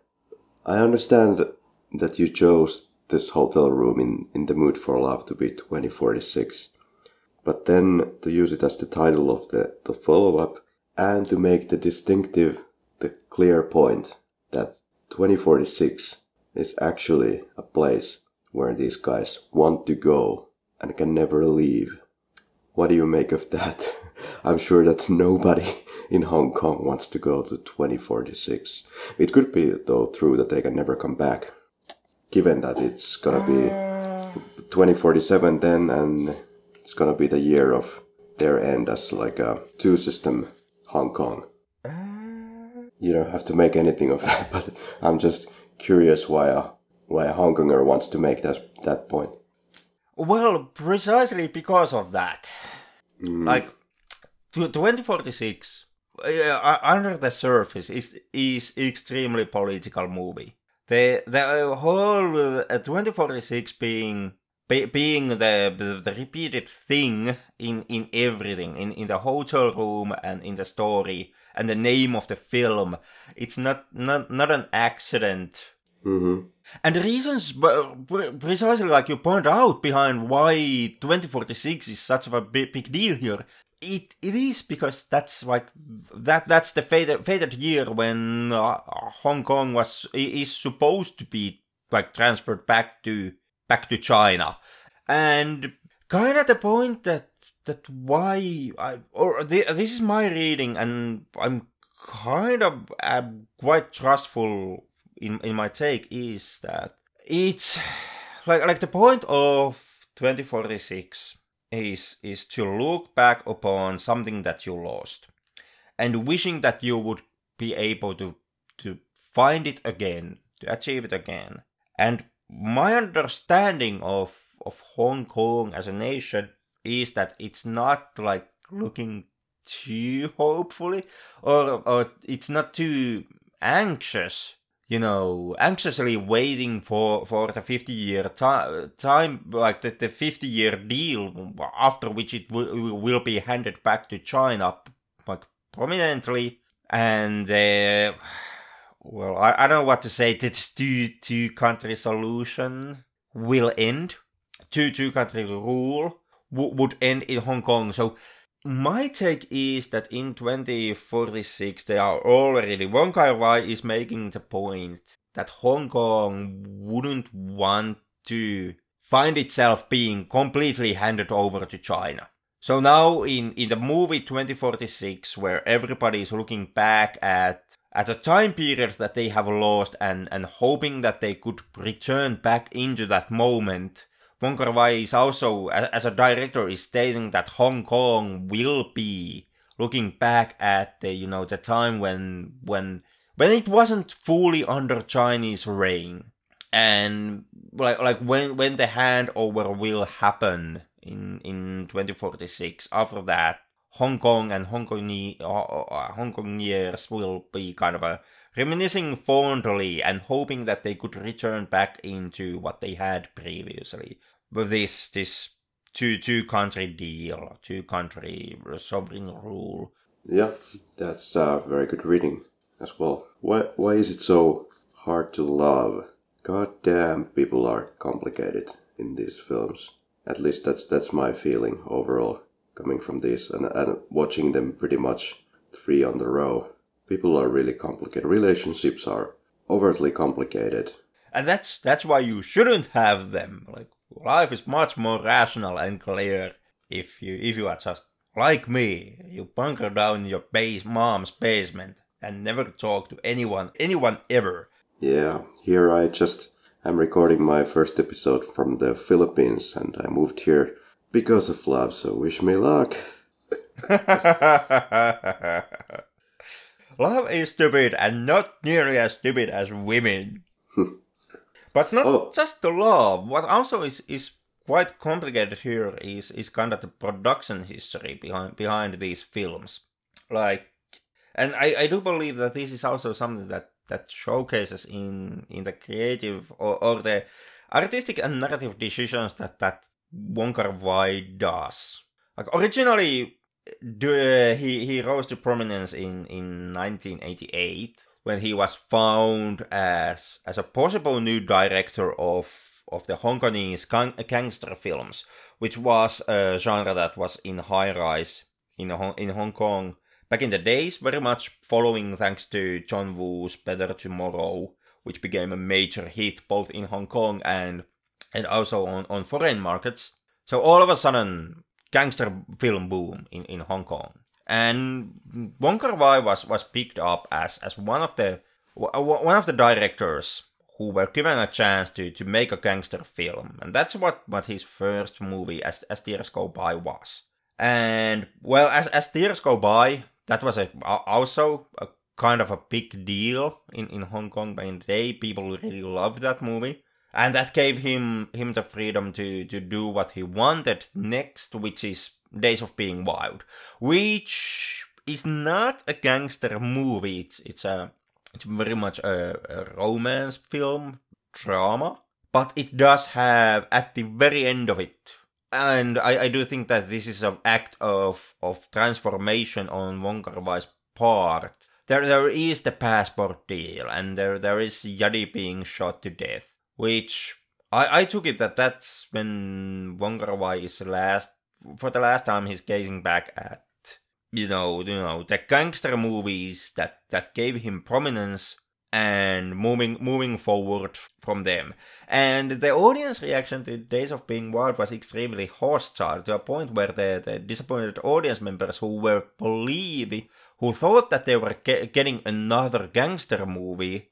[SPEAKER 2] I understand that you chose this hotel room in, in the mood for love to be 2046 but then to use it as the title of the, the follow-up and to make the distinctive the clear point that 2046 is actually a place where these guys want to go and can never leave what do you make of that [LAUGHS] i'm sure that nobody in hong kong wants to go to 2046 it could be though true that they can never come back given that it's gonna be uh. 2047 then and it's gonna be the year of their end as like a two system Hong Kong. Uh. You don't have to make anything of that, [LAUGHS] but I'm just curious why a why a Hong Konger wants to make that that point.
[SPEAKER 1] Well, precisely because of that. Mm. Like 2046 uh, under the surface is is extremely political movie the the whole uh, 2046 being be, being the, the repeated thing in in everything in in the hotel room and in the story and the name of the film it's not not not an accident
[SPEAKER 2] mm-hmm.
[SPEAKER 1] and the reasons precisely like you point out behind why 2046 is such a big, deal here it it is because that's like that that's the fated year when uh, Hong Kong was is supposed to be like transferred back to back to China, and kind of the point that that why I or the, this is my reading, and I'm kind of uh, quite trustful in in my take is that it's like like the point of 2046 is is to look back upon something that you lost and wishing that you would be able to to find it again to achieve it again. And my understanding of of Hong Kong as a nation is that it's not like looking too hopefully or or it's not too anxious you know, anxiously waiting for, for the 50 year time, time, like the, the 50 year deal, after which it w- will be handed back to China, like prominently. And, uh, well, I, I don't know what to say. This two, two country solution will end. Two, two country rule w- would end in Hong Kong. So my take is that in 2046 they are already Wong Kar Wai is making the point that Hong Kong wouldn't want to find itself being completely handed over to China. So now in, in the movie 2046 where everybody is looking back at at a time period that they have lost and, and hoping that they could return back into that moment Wong Kar Wai is also, as a director, is stating that Hong Kong will be looking back at the, you know, the time when, when, when it wasn't fully under Chinese reign, and like, like when, when the handover will happen in, in 2046. After that, Hong Kong and Hong Kong, uh, Hong Kong years will be kind of a reminiscing fondly and hoping that they could return back into what they had previously with this this two two country deal, two country sovereign rule.
[SPEAKER 2] Yeah, that's very good reading as well. Why why is it so hard to love? God damn, people are complicated in these films. At least that's that's my feeling overall coming from this and, and watching them pretty much three on the row people are really complicated. Relationships are overtly complicated.
[SPEAKER 1] And that's that's why you shouldn't have them. Like life is much more rational and clear if you if you are just like me. You bunker down in your base mom's basement and never talk to anyone anyone ever.
[SPEAKER 2] Yeah, here I just am recording my first episode from the Philippines and I moved here because of love, so wish me luck. [LAUGHS]
[SPEAKER 1] Love is stupid and not nearly as stupid as women. [LAUGHS] but not
[SPEAKER 2] Oh.
[SPEAKER 1] just the love. What also is, is quite complicated here is, is kind of the production history behind behind these films. Like and I, I do believe that this is also something that, that showcases in in the creative or, or the artistic and narrative decisions that that Wong Kar Wai does. Like originally, do, uh, he he rose to prominence in in 1988 when he was found as as a possible new director of of the Hongkongese gang- gangster films, which was a genre that was in high rise in Hong- in Hong Kong back in the days, very much following thanks to John Woo's Better Tomorrow, which became a major hit both in Hong Kong and and also on, on foreign markets. So all of a sudden, gangster film boom in, in Hong Kong. And Wong Kar Wai was, was picked up as, as one of the one of the directors who were given a chance to, to make a gangster film. And that's what, what his first movie, As, as Tears Go By, was. And, well, as, as Tears Go By, that was a, also a kind of a big deal in, in Hong Kong in the day. People really loved that movie. And that gave him him the freedom to, to do what he wanted next, which is Days of Being Wild, which is not a gangster movie. It's it's a it's very much a, a romance film drama, but it does have at the very end of it and I, I do think that this is an act of of transformation on Wong Kar Wai's part. There there is the passport deal, and there there is Yuddy being shot to death, which I, I took it that that's when Wong Kar Wai is last for the last time he's gazing back at you know you know the gangster movies that that gave him prominence and moving moving forward from them. And the audience reaction to Days of Being Wild was extremely hostile to a point where the, the disappointed audience members who were believe who thought that they were ge- getting another gangster movie,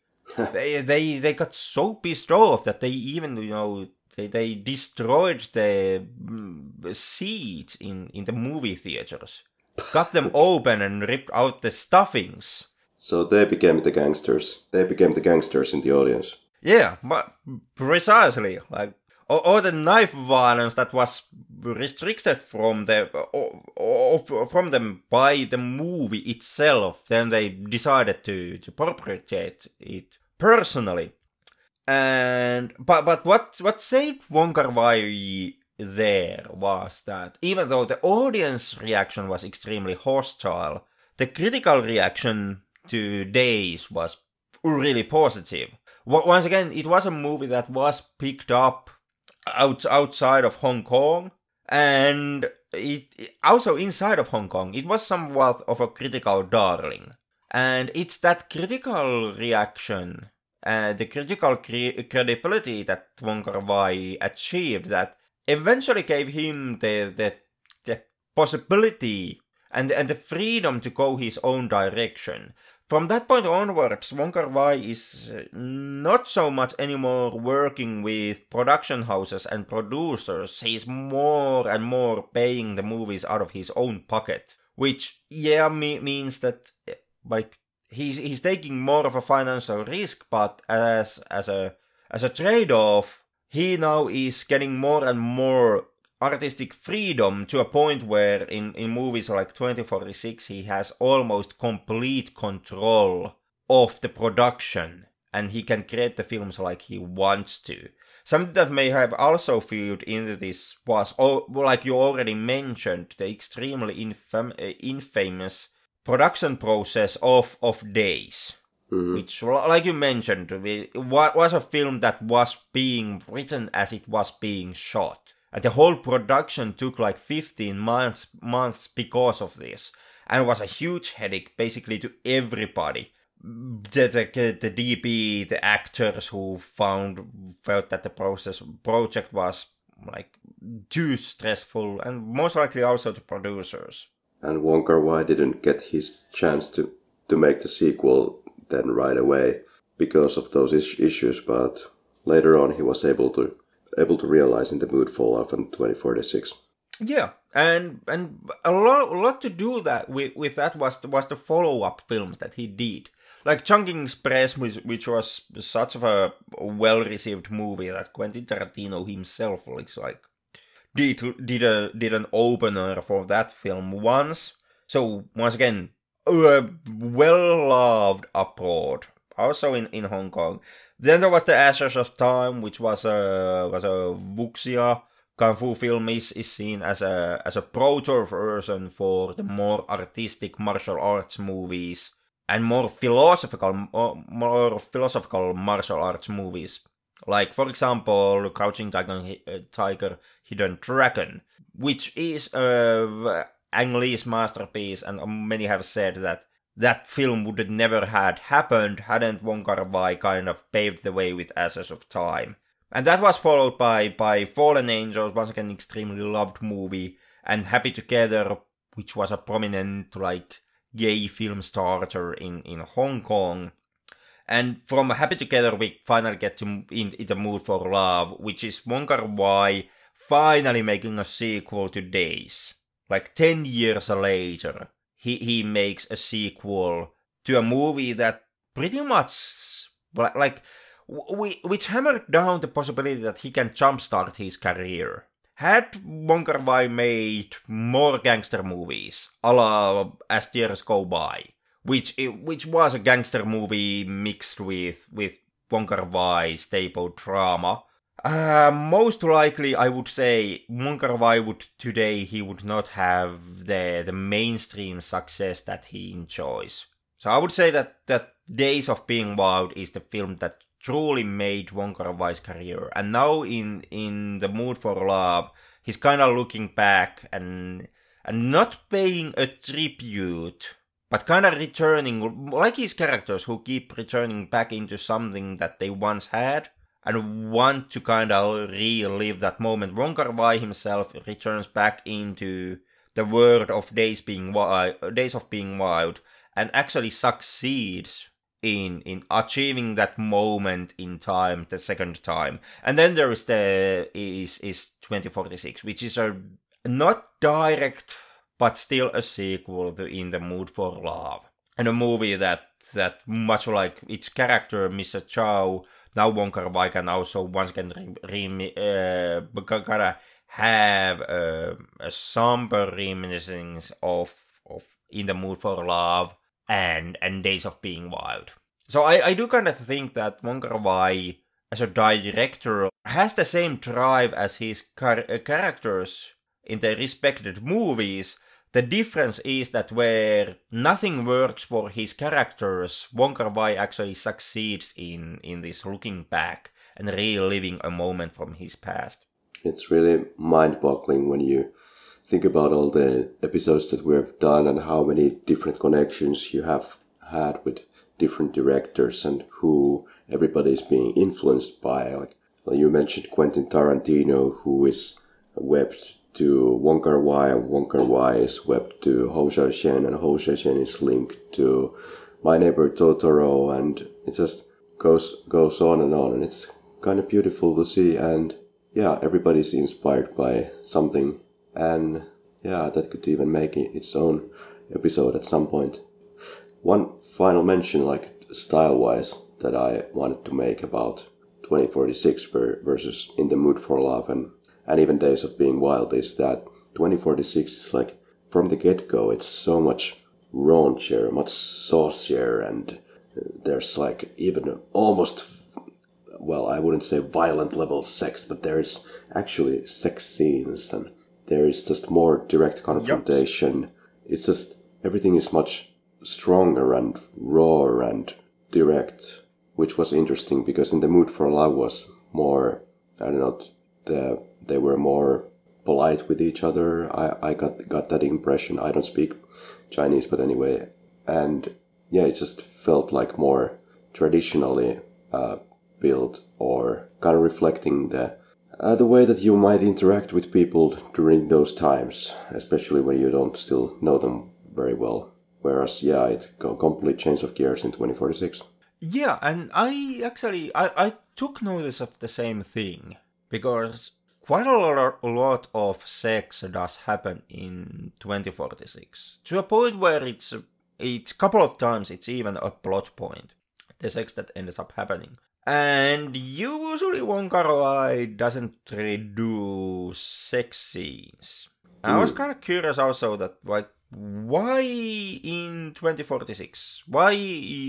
[SPEAKER 1] they, they they got so pissed off that they even you know they, they destroyed the mm, seats in, in the movie theaters, cut them [LAUGHS] open and ripped out the stuffings.
[SPEAKER 2] So they became the gangsters. They became the gangsters in the audience.
[SPEAKER 1] Yeah, but precisely like all, all the knife violence that was restricted from the or, or, from them by the movie itself. Then they decided to to perpetrate it personally. And but but what what saved Wong Kar Wai there was that even though the audience reaction was extremely hostile, the critical reaction to Days was really positive. Once again, it was a movie that was picked up out, outside of Hong Kong and it also inside of Hong Kong. It was somewhat of a critical darling. And it's that critical reaction, uh, the critical cre- credibility that Wong Kar Wai achieved that eventually gave him the, the, the possibility and, and the freedom to go his own direction. From that point onwards, Wong Kar is uh, not so much anymore working with production houses and producers. He's more and more paying the movies out of his own pocket, which yeah me- means that uh, like he's he's taking more of a financial risk, but as as a as a trade-off, he now is getting more and more artistic freedom to a point where in, in movies like 2046 he has almost complete control of the production and he can create the films like he wants to. Something that may have also filled into this was, oh, like you already mentioned, the extremely infam- infamous production process of, of Days.
[SPEAKER 2] Mhm.
[SPEAKER 1] Which, like you mentioned, was a film that was being written as it was being shot the whole production took like 15 months months because of this. And was a huge headache basically to everybody. The, the, the dp the actors who found felt that the process project was like too stressful and most likely also the producers.
[SPEAKER 2] And Wong Kar Wai didn't get his chance to, to make the sequel then right away because of those is- issues, but later on he was able to able to realize in the mood for love in 2046.
[SPEAKER 1] Yeah, and and a lot, a lot to do that with, with that was was the follow up films that he did, like Chungking Express, which, which was such of a well received movie that Quentin Tarantino himself looks like did did a did an opener for that film once. So once again, uh, well loved abroad, also in, in Hong Kong. Then there was the Ashes of Time, which was a was a wuxia kung fu film is, is seen as a as a proto version for the more artistic martial arts movies and more philosophical more, more philosophical martial arts movies like for example crouching tiger, uh, tiger hidden dragon which is a Ang Lee's masterpiece and many have said that that film would never had happened hadn't Wong Kar Wai kind of paved the way with Ashes of Time and that was followed by by Fallen Angels, once again an extremely loved movie, and Happy Together, which was a prominent like gay film starter in in Hong Kong. And from Happy Together, we finally get to in, in the mood for love, which is Wong Kar Wai finally making a sequel to Days. Like ten years later, he he makes a sequel to a movie that pretty much like we which hammered down the possibility that he can jumpstart his career. Had Wong Kar Wai made more gangster movies, a la As Tears Go By, which which was a gangster movie mixed with with Wong Kar Wai staple drama, uh, most likely, I would say Wong Kar Wai would today he would not have the the mainstream success that he enjoys. So I would say that that Days of Being Wild is the film that truly made Wong career. And now in in the mood for love, he's kind of looking back and and not paying a tribute, but kind of returning like his characters who keep returning back into something that they once had and want to kind of relive that moment. Wong Kar Wai himself returns back into the world of days being wild, days of being wild, and actually succeeds in in achieving that moment in time the second time and then there is the is is 2046 which is a not direct but still a sequel to in the mood for love and a movie that that much like its character mr chow now Wong Kar Wai can also once again re, re, uh, gotta have a, a somber reminiscence of of in the mood for love and and Days of Being Wild. So I, I do kind of think that Wong Kar Wai as a director has the same drive as his car- uh, characters in their respected movies. The difference is that where nothing works for his characters, Wong Wai actually succeeds in in this looking back and reliving a moment from his past.
[SPEAKER 2] It's really mind-boggling when you think about all the episodes that we have done and how many different connections you have had with different directors and who everybody is being influenced by. Like you mentioned Quentin Tarantino, who is webbed to Wong Kar Wai, and Wong Kar Wai is webbed to Hou Hsiao-hsien, and Hou Hsiao-hsien is linked to My Neighbor Totoro, and it just goes goes on and on, and it's kind of beautiful to see. And yeah, everybody's inspired by something and yeah, that could even make its own episode at some point. One final mention, like style wise, that I wanted to make about 2046 versus In the Mood for Love and, and even Days of Being Wild is that 2046 is like from the get go, it's so much raunchier, much saucier, and there's like even almost well, I wouldn't say violent level sex, but there's actually sex scenes and there is just more direct confrontation. Yep. It's just everything is much stronger and raw and direct, which was interesting because in the mood for love was more I don't know the they were more polite with each other. I, I got got that impression. I don't speak Chinese, but anyway, and yeah, it just felt like more traditionally uh, built or kind of reflecting the uh, the way that you might interact with people during those times, especially when you don't still know them very well. Whereas, yeah, it complete change of gears in 2046.
[SPEAKER 1] Yeah, and I actually I, I took notice of the same thing because quite a lot, of sex does happen in 2046 to a point where it's it's a couple of times it's even a plot point the sex that ends up happening. And usually Wong Kar Wai doesn't really do sex scenes. Mm. I was kind of curious also that like why in 2046 why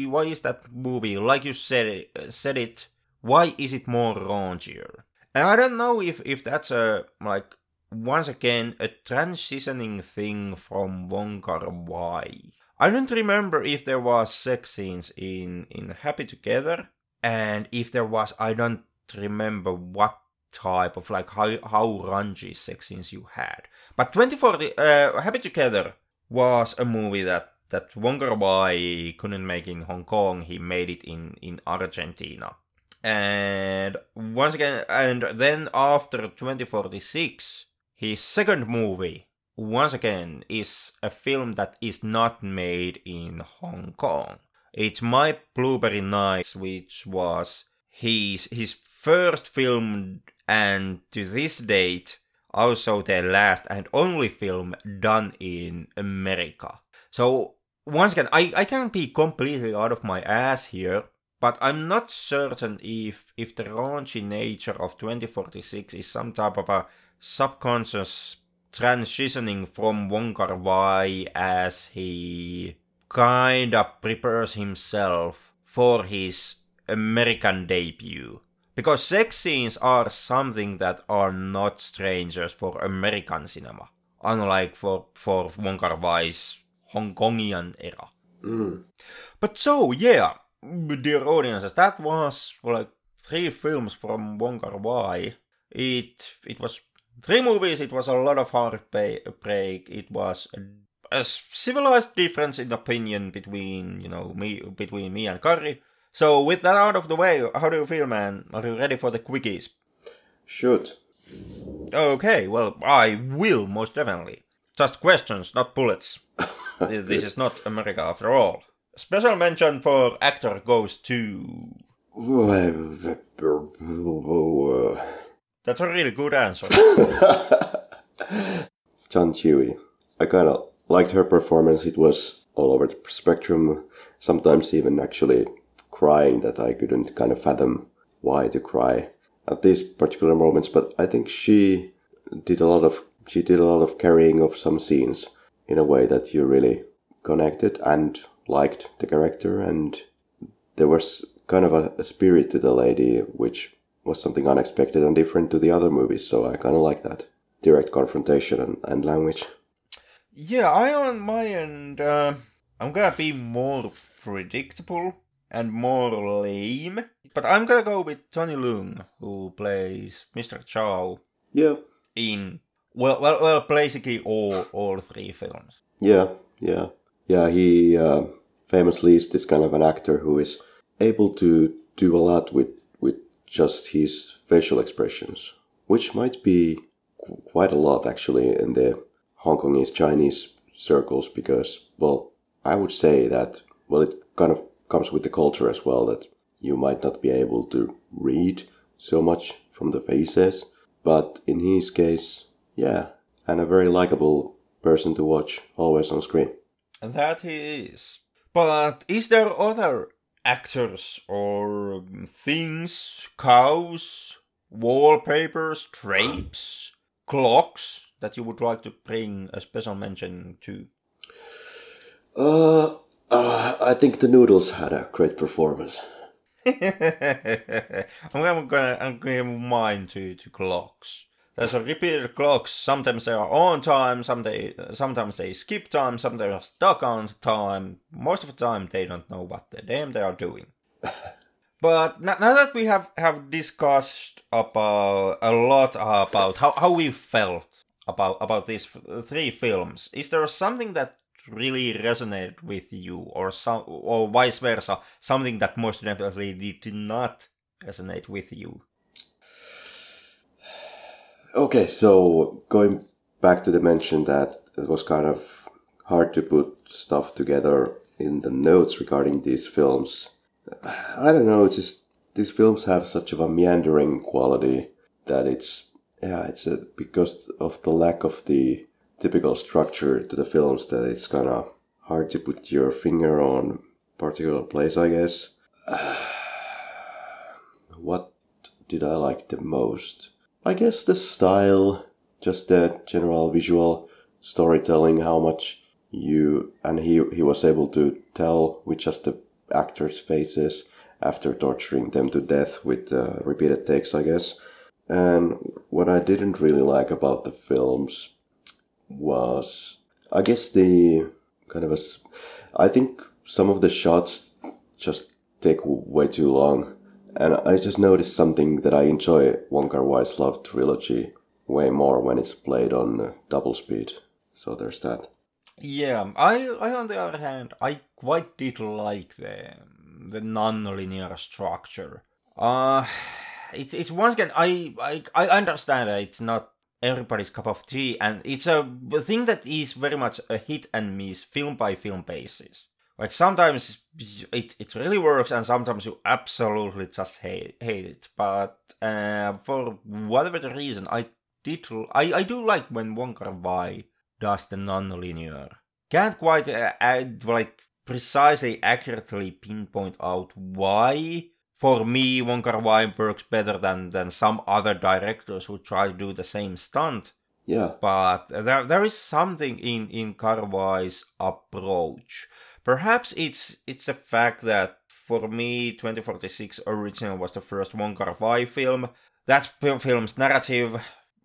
[SPEAKER 1] why is that movie? Like you said said it why is it more raunchier and i don't know if if that's a like once again a transitioning thing from Wong Kar Wai i don't remember if there was sex scenes in in happy together and if there was i don't remember what type of like how how raunchy sex scenes you had but 2040 uh, happy together was a movie that that Wong Kar Wai couldn't make in Hong Kong. He made it in in Argentina. And once again, and then after 2046, his second movie, once again, is a film that is not made in Hong Kong. It's My Blueberry Nights, which was his his first film, and to this date, also the last and only film done in America. So once again, I, I can be completely out of my ass here, but I'm not certain if if the raunchy nature of 2046 is some type of a subconscious transitioning from Wong Kar Wai as he kind of prepares himself for his American debut because sex scenes are something that are not strangers for American cinema, unlike for for Wong Kar Wai's Hong Kongian era.
[SPEAKER 2] Mm.
[SPEAKER 1] But so yeah, dear audiences, that was like three films from Wong Kar Wai. It it was three movies. It was a lot of heartbreak. It was a, a civilized difference in opinion between you know me between me and Karri. So with that out of the way, how do you feel, man? Are you ready for the quickies?
[SPEAKER 2] Shoot.
[SPEAKER 1] Okay, well, I will most definitely. Just questions, not bullets. [LAUGHS] this is not America after all. Special mention for actor goes to. That's a really good answer. [LAUGHS]
[SPEAKER 2] Zhang Ziyi. I kind of liked her performance. It was all over the spectrum. Sometimes even actually crying that I couldn't kind of fathom why to cry at these particular moments. But I think she did a lot of she did a lot of carrying of some scenes in a way that you really connected and liked the character and there was kind of a, a spirit to the lady which was something unexpected and different to the other movies so i kind of like that direct confrontation and, and language
[SPEAKER 1] yeah i on my end uh, i'm gonna be more predictable and more lame. But I'm gonna go with Tony Leung, who plays Mr. Chow.
[SPEAKER 2] Yeah.
[SPEAKER 1] In well, well, well, basically all all three films.
[SPEAKER 2] Yeah, yeah, yeah. He uh, famously is this kind of an actor who is able to do a lot with with just his facial expressions, which might be quite a lot actually in the Hong Kongese Chinese circles because, well, I would say that well, it kind of comes with the culture as well that you might not be able to read so much from the faces. But in his case, yeah, and a very likable person to watch always on screen.
[SPEAKER 1] That he is. But is there other actors or things, cows, wallpapers, drapes, clocks that you would like to bring a special mention to?
[SPEAKER 2] Uh, uh, I think the Noodles had a great performance. [LAUGHS]
[SPEAKER 1] I'm gonna I'm gonna mine to to clocks. There's a repeated clocks. Sometimes they are on time. Some they sometimes they skip time. Sometimes they are stuck on time. Most of the time they don't know what the damn they are doing. [LAUGHS] but now, now that we have have discussed about a lot about how, how we felt about about these three films, is there something that really resonated with you, or some, or vice versa, something that most definitely did not resonate with you?
[SPEAKER 2] Okay, so going back to the mention that it was kind of hard to put stuff together in the notes regarding these films. I don't know, just these films have such of a meandering quality that it's yeah, it's a, because of the lack of the typical structure to the films that it's kind of hard to put your finger on particular place, I guess. [SIGHS] what did I like the most? I guess the style, just the general visual storytelling, how much you and he he was able to tell with just the actors' faces after torturing them to death with uh, repeated takes, I guess. And what I didn't really like about the films was, I guess, the kind of a. I think some of the shots just take way too long. And I just noticed something that I enjoy Wong Kar Wai's Love trilogy way more when it's played on uh, double speed. So there's that.
[SPEAKER 1] Yeah, I, I on the other hand, I quite did like the the non-linear structure. Uh it's it's once again I I I understand that it's not everybody's cup of tea, and it's a thing that is very much a hit and miss, film by film basis. Like sometimes it it really works, and sometimes you absolutely just hate hate it. But uh, for whatever the reason, I did I I do like when Wong Kar Wai does the non-linear. Can't quite uh, add, like precisely accurately pinpoint out why. For me, Wong Kar Wai works better than than some other directors who try to do the same stunt.
[SPEAKER 2] Yeah.
[SPEAKER 1] But there there is something in in Kar Wai's approach. Perhaps it's it's the fact that for me, 2046 original was the first Wong Kar Wai film. That film's narrative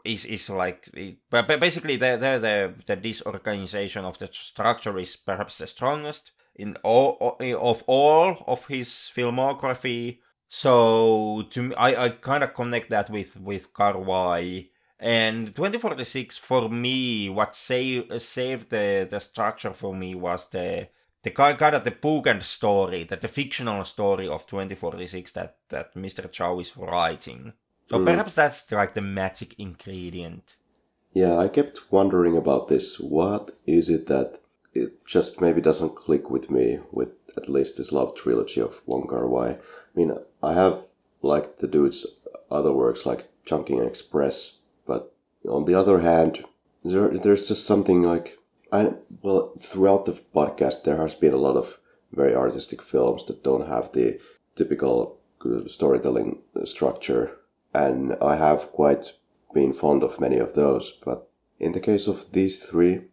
[SPEAKER 1] is is like but basically the the the, the disorganization of the structure is perhaps the strongest in all eh, of all of his filmography so to me i i kind of connect that with with Kar Wai and 2046 for me what save saved the the structure for me was the the kind of the book and story that the fictional story of 2046 that that mr chow is writing so mm. perhaps that's like the magic ingredient.
[SPEAKER 2] Yeah, I kept wondering about this. What is it that it just maybe doesn't click with me with at least this love trilogy of Wong Kar Wai? I mean, I have liked the dude's other works like Chungking Express, but on the other hand, there there's just something like Well throughout the podcast there has been a lot of very artistic films that don't have the typical storytelling structure and I have quite been fond of many of those, but in the case of these three,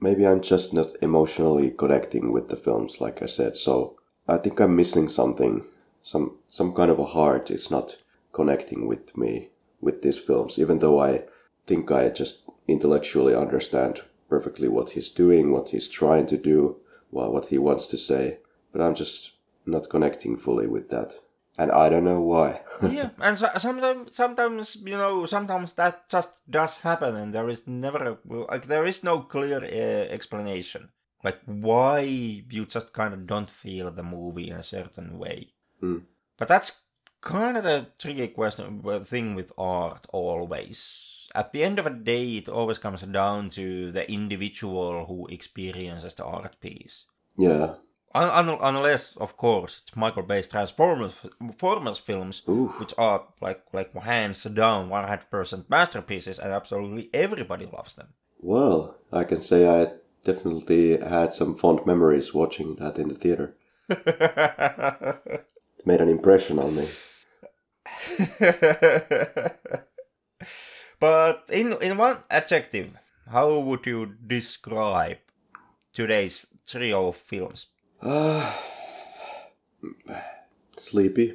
[SPEAKER 2] maybe I'm just not emotionally connecting with the films, like I said, so I think I'm missing something. Some, some kind of a heart is not connecting with me with these films, even though I think I just intellectually understand perfectly what he's doing, what he's trying to do, well, what he wants to say, but I'm just not connecting fully with that and I don't know why. [LAUGHS]
[SPEAKER 1] yeah, and so, sometimes, sometimes you know, sometimes that just does happen, and there is never like there is no clear uh, explanation, like why you just kind of don't feel the movie in a certain way.
[SPEAKER 2] Mm.
[SPEAKER 1] But that's kind of the tricky question thing with art always. At the end of the day, it always comes down to the individual who experiences the art piece.
[SPEAKER 2] Yeah.
[SPEAKER 1] Un- unless, of course, it's Michael Bay's Transformers, Transformers films,
[SPEAKER 2] Oof.
[SPEAKER 1] which are like like hands down 100% masterpieces, and absolutely everybody loves them.
[SPEAKER 2] Well, I can say I definitely had some fond memories watching that in the theater. [LAUGHS] it made an impression on me. [LAUGHS]
[SPEAKER 1] but in in one adjective, how would you describe today's trio of films?
[SPEAKER 2] Uh, [SIGHS] sleepy.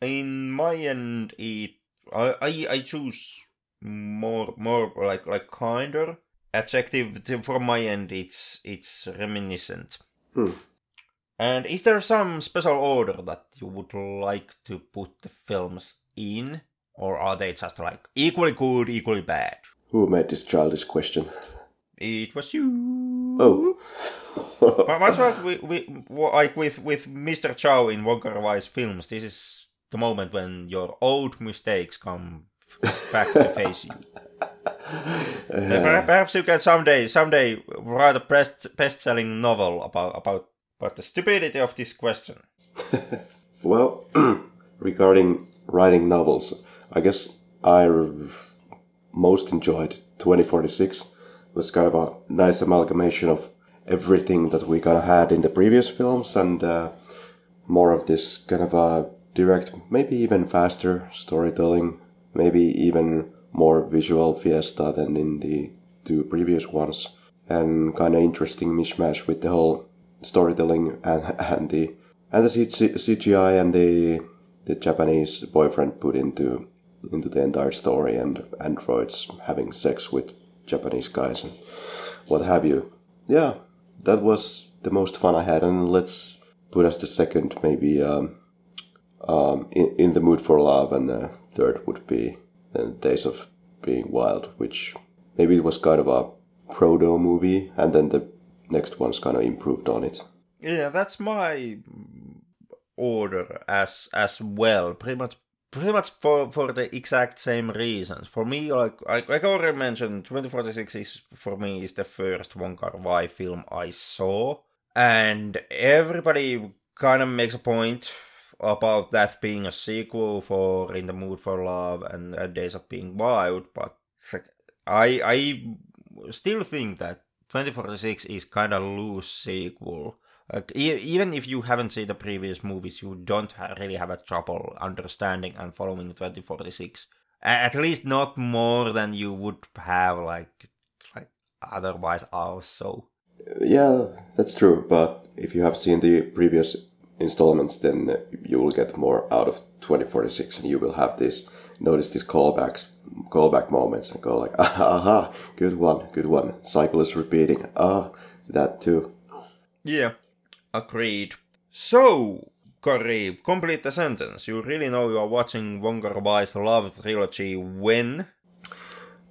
[SPEAKER 1] In my end, it I I, I choose more more like like kinder adjective from my end. It's it's reminiscent.
[SPEAKER 2] Hmm.
[SPEAKER 1] And is there some special order that you would like to put the films in, or are they just like equally good, equally bad?
[SPEAKER 2] Who made this childish question?
[SPEAKER 1] It was you.
[SPEAKER 2] Oh. [LAUGHS]
[SPEAKER 1] but much like with, with, like with with Mr. Chow in Wong Kar Wai's films, this is the moment when your old mistakes come back to [LAUGHS] face you. Uh, perhaps you can someday someday write a best best selling novel about about about the stupidity of this question. [LAUGHS]
[SPEAKER 2] well, [CLEARS THROAT] regarding writing novels, I guess I most enjoyed 2046 It was kind of a nice amalgamation of everything that we kind of had in the previous films and uh, more of this kind of a direct, maybe even faster storytelling, maybe even more visual fiesta than in the two previous ones, and kind of interesting mishmash with the whole storytelling and, [LAUGHS] and the and the CGI and the the Japanese boyfriend put into into the entire story and androids having sex with Japanese guys and what have you. Yeah, that was the most fun I had, and let's put as the second maybe um, um, in, in the mood for love, and the third would be the Days of Being Wild, which maybe it was kind of a proto movie, and then the next one's kind of improved on it.
[SPEAKER 1] Yeah, that's my order as as well. Pretty much pretty much for for the exact same reasons. For me, like I, like I already mentioned, 2046 is for me is the first Wong Kar Wai film I saw, and everybody kind of makes a point about that being a sequel for In the Mood for Love and uh, Days of Being Wild, but I I still think that 2046 is kind of loose sequel e- even if you haven't seen the previous movies, you don't ha- really have a trouble understanding and following 2046. At least not more than you would have like like otherwise also.
[SPEAKER 2] Yeah, that's true. But if you have seen the previous installments, then you will get more out of 2046, and you will have this notice these callbacks, callback moments, and go like, [LAUGHS] aha, good one, good one. Cycle is repeating. Ah, that too.
[SPEAKER 1] Yeah. Agreed. So, Karri, complete the sentence. You really know you are watching Wong Kar Wai's Love Trilogy when?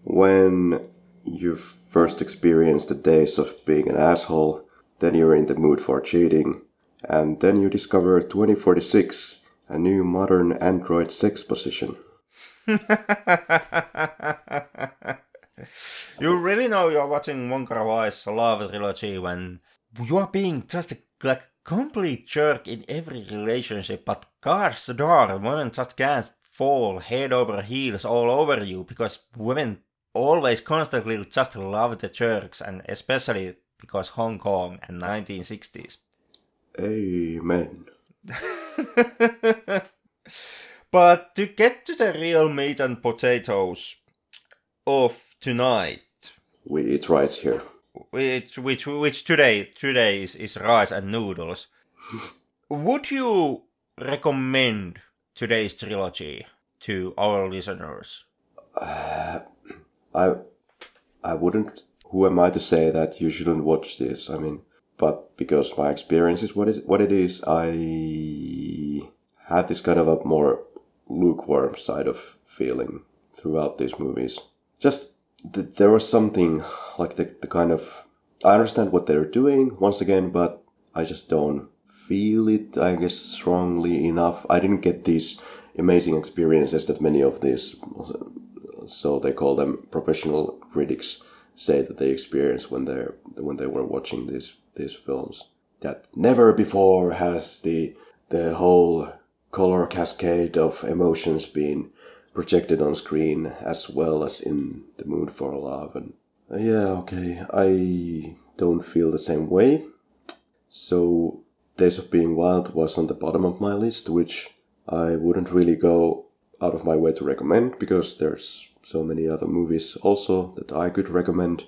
[SPEAKER 2] When you first experience the days of being an asshole, then you're in the mood for cheating, and then you discover 2046, a new modern android sex position. [LAUGHS]
[SPEAKER 1] you really know you're watching Wong Kar Wai's Love Trilogy when you are being just a like complete jerk in every relationship, but gosh darn, women just can't fall head over heels all over you because women always constantly just love the jerks, and especially because Hong Kong and 1960s.
[SPEAKER 2] Amen. [LAUGHS]
[SPEAKER 1] but to get to the real meat and potatoes of tonight,
[SPEAKER 2] we eat rice here
[SPEAKER 1] which which which today today is, is rice and noodles. [LAUGHS] Would you recommend today's trilogy to our listeners?
[SPEAKER 2] Uh, I I wouldn't. Who am I to say that you shouldn't watch this? I mean, but because my experience is what is what it is, I had this kind of a more lukewarm side of feeling throughout these movies. Just th- there was something like the, the kind of I understand what they're doing once again, but I just don't feel it. I guess strongly enough. I didn't get these amazing experiences that many of these, so they call them professional critics, say that they experienced when they when they were watching these these films. That never before has the the whole color cascade of emotions been projected on screen as well as in the mood for love and uh, yeah okay i don't feel the same way. So days of being wild was on the bottom of my list which i wouldn't really go out of my way to recommend because there's so many other movies also that i could recommend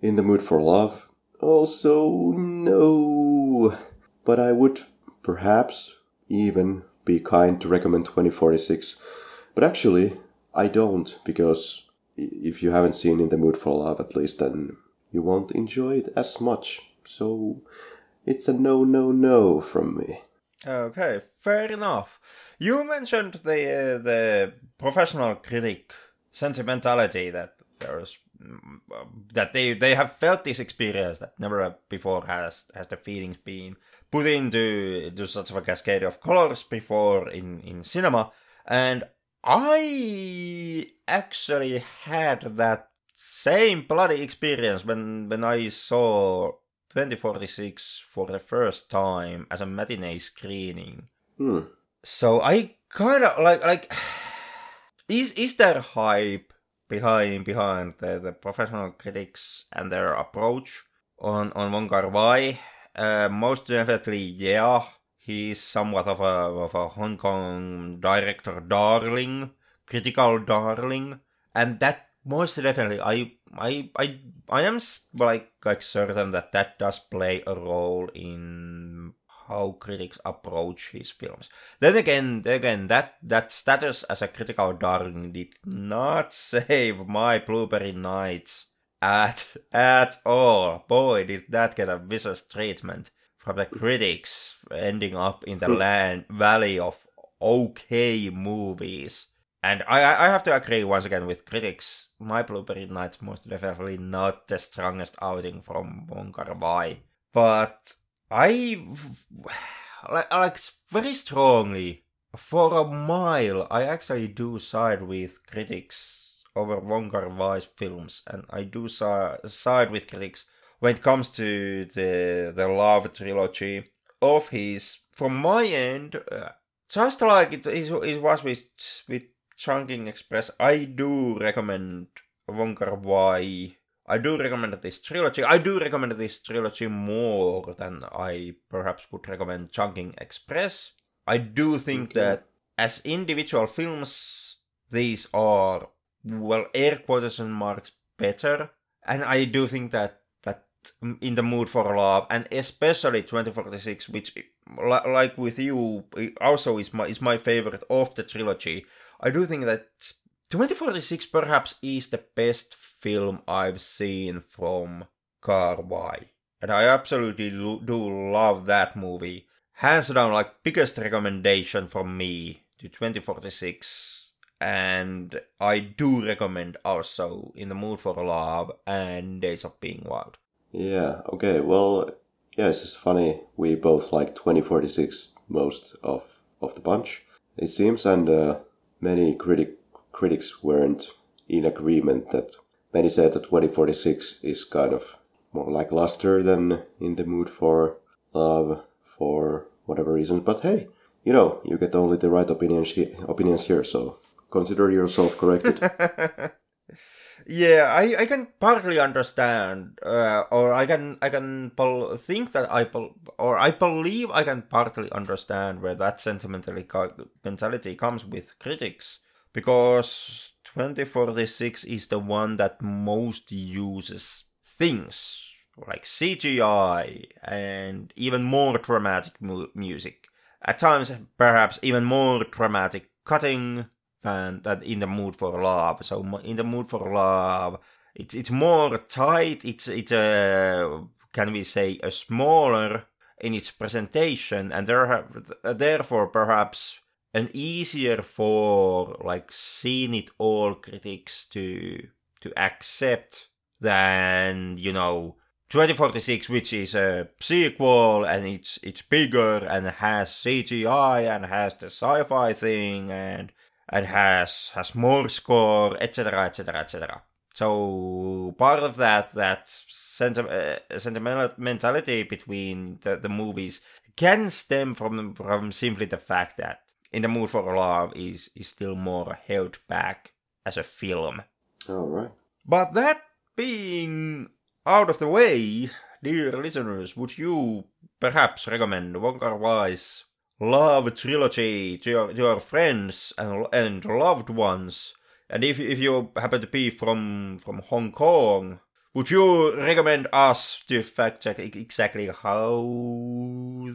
[SPEAKER 2] in the mood for love. Also no but i would perhaps even be kind to recommend 2046 but actually, I don't, because if you haven't seen In the Mood for Love at least, then you won't enjoy it as much. So it's a no, no, no from me.
[SPEAKER 1] Okay, fair enough. You mentioned the uh, the professional critic sentimentality that there's that they they have felt this experience that never before has has the feelings been put into into such a cascade of colors before in in cinema and I actually had that same bloody experience when when I saw 2046 for the first time as a matinee screening.
[SPEAKER 2] Hmm.
[SPEAKER 1] So I kind of like like [SIGHS] is is there hype behind behind the, the professional critics and their approach on on Wong Kar Wai? Uh, most definitely, yeah. He's somewhat of a of a Hong Kong director darling, critical darling, and that most definitely, I I I I am like like certain that that does play a role in how critics approach his films. Then again, again, that that status as a critical darling did not [LAUGHS] save my Blueberry Nights at at all. Boy, did that get a vicious treatment the critics, ending up in the land valley of okay movies. And I, I have to agree once again with critics. My Blueberry Nights most definitely not the strongest outing from Wong Kar Wai. But I like, like very strongly for a mile. I actually do side with critics over Wong Kar Wai's films, and I do side with critics when it comes to the the love trilogy of his. From my end, uh, just like it, it was with with Chungking Express, I do recommend Wong Kar Wai I do recommend this trilogy. I do recommend this trilogy more than I perhaps would recommend Chungking Express. I do think okay. that as individual films, these are, well, air quotation marks better. And I do think that in the mood for love, and especially 2046, which, like with you, also is my is my favorite of the trilogy. I do think that 2046 perhaps is the best film I've seen from Kar Wai. And I absolutely do love that movie. Hands down, like, biggest recommendation from me to 2046. And I do recommend also In the Mood for Love and Days of Being Wild.
[SPEAKER 2] Yeah, okay, well, yeah, it's just funny. We both like 2046 most of, of the bunch, it seems, and uh, many critic critics weren't in agreement that many said that 2046 is kind of more like luster than in the mood for love for whatever reason. But hey, you know, you get only the right opinions, opinions here, so consider yourself corrected. [LAUGHS]
[SPEAKER 1] yeah, I, I can partly understand, uh, or I can I can pol- think that I pol- or I believe I can partly understand where that sentimentality mentality comes with critics because 2046 is the one that most uses things like CGI and even more dramatic mu- music. At times, perhaps even more dramatic cutting than, than in the mood for love. So in the mood for love, it's it's more tight. It's it's a can we say a smaller in its presentation, and there have, therefore perhaps an easier for like seen it all critics to to accept than you know 2046 which is a sequel and it's it's bigger and has CGI and has the sci-fi thing and and has has more score etc etc etc so part of that that uh, sentimentality between the, the movies can stem from from simply the fact that in the mood for love is is still more held back as a film.
[SPEAKER 2] All right.
[SPEAKER 1] But that being out of the way, dear listeners, would you perhaps recommend Wong Kar Wai's Love Trilogy to your, to your friends and, and loved ones? And if, if you happen to be from, from Hong Kong, would you recommend us to fact check exactly how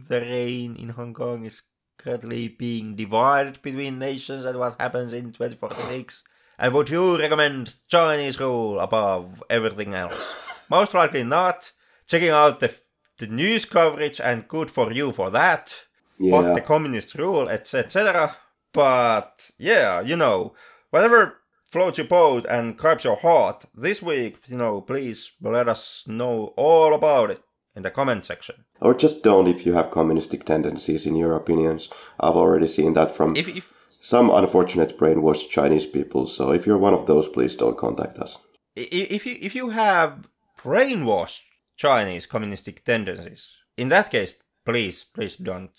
[SPEAKER 1] the rain in Hong Kong is currently being divided between nations and what happens in 2046? And would you recommend Chinese rule above everything else? [LAUGHS] Most likely not. Checking out the, the news coverage and good for you for that. Yeah. Fuck the communist rule, etc. But yeah, you know, whatever floats your boat and grabs your heart this week, you know, please let us know all about it in the comment section.
[SPEAKER 2] Or just don't if you have communistic tendencies in your opinions. I've already seen that from if, if, some unfortunate brainwashed Chinese people. So if you're one of those, please don't contact us.
[SPEAKER 1] If you if you have brainwashed Chinese communistic tendencies, in that case, please please don't.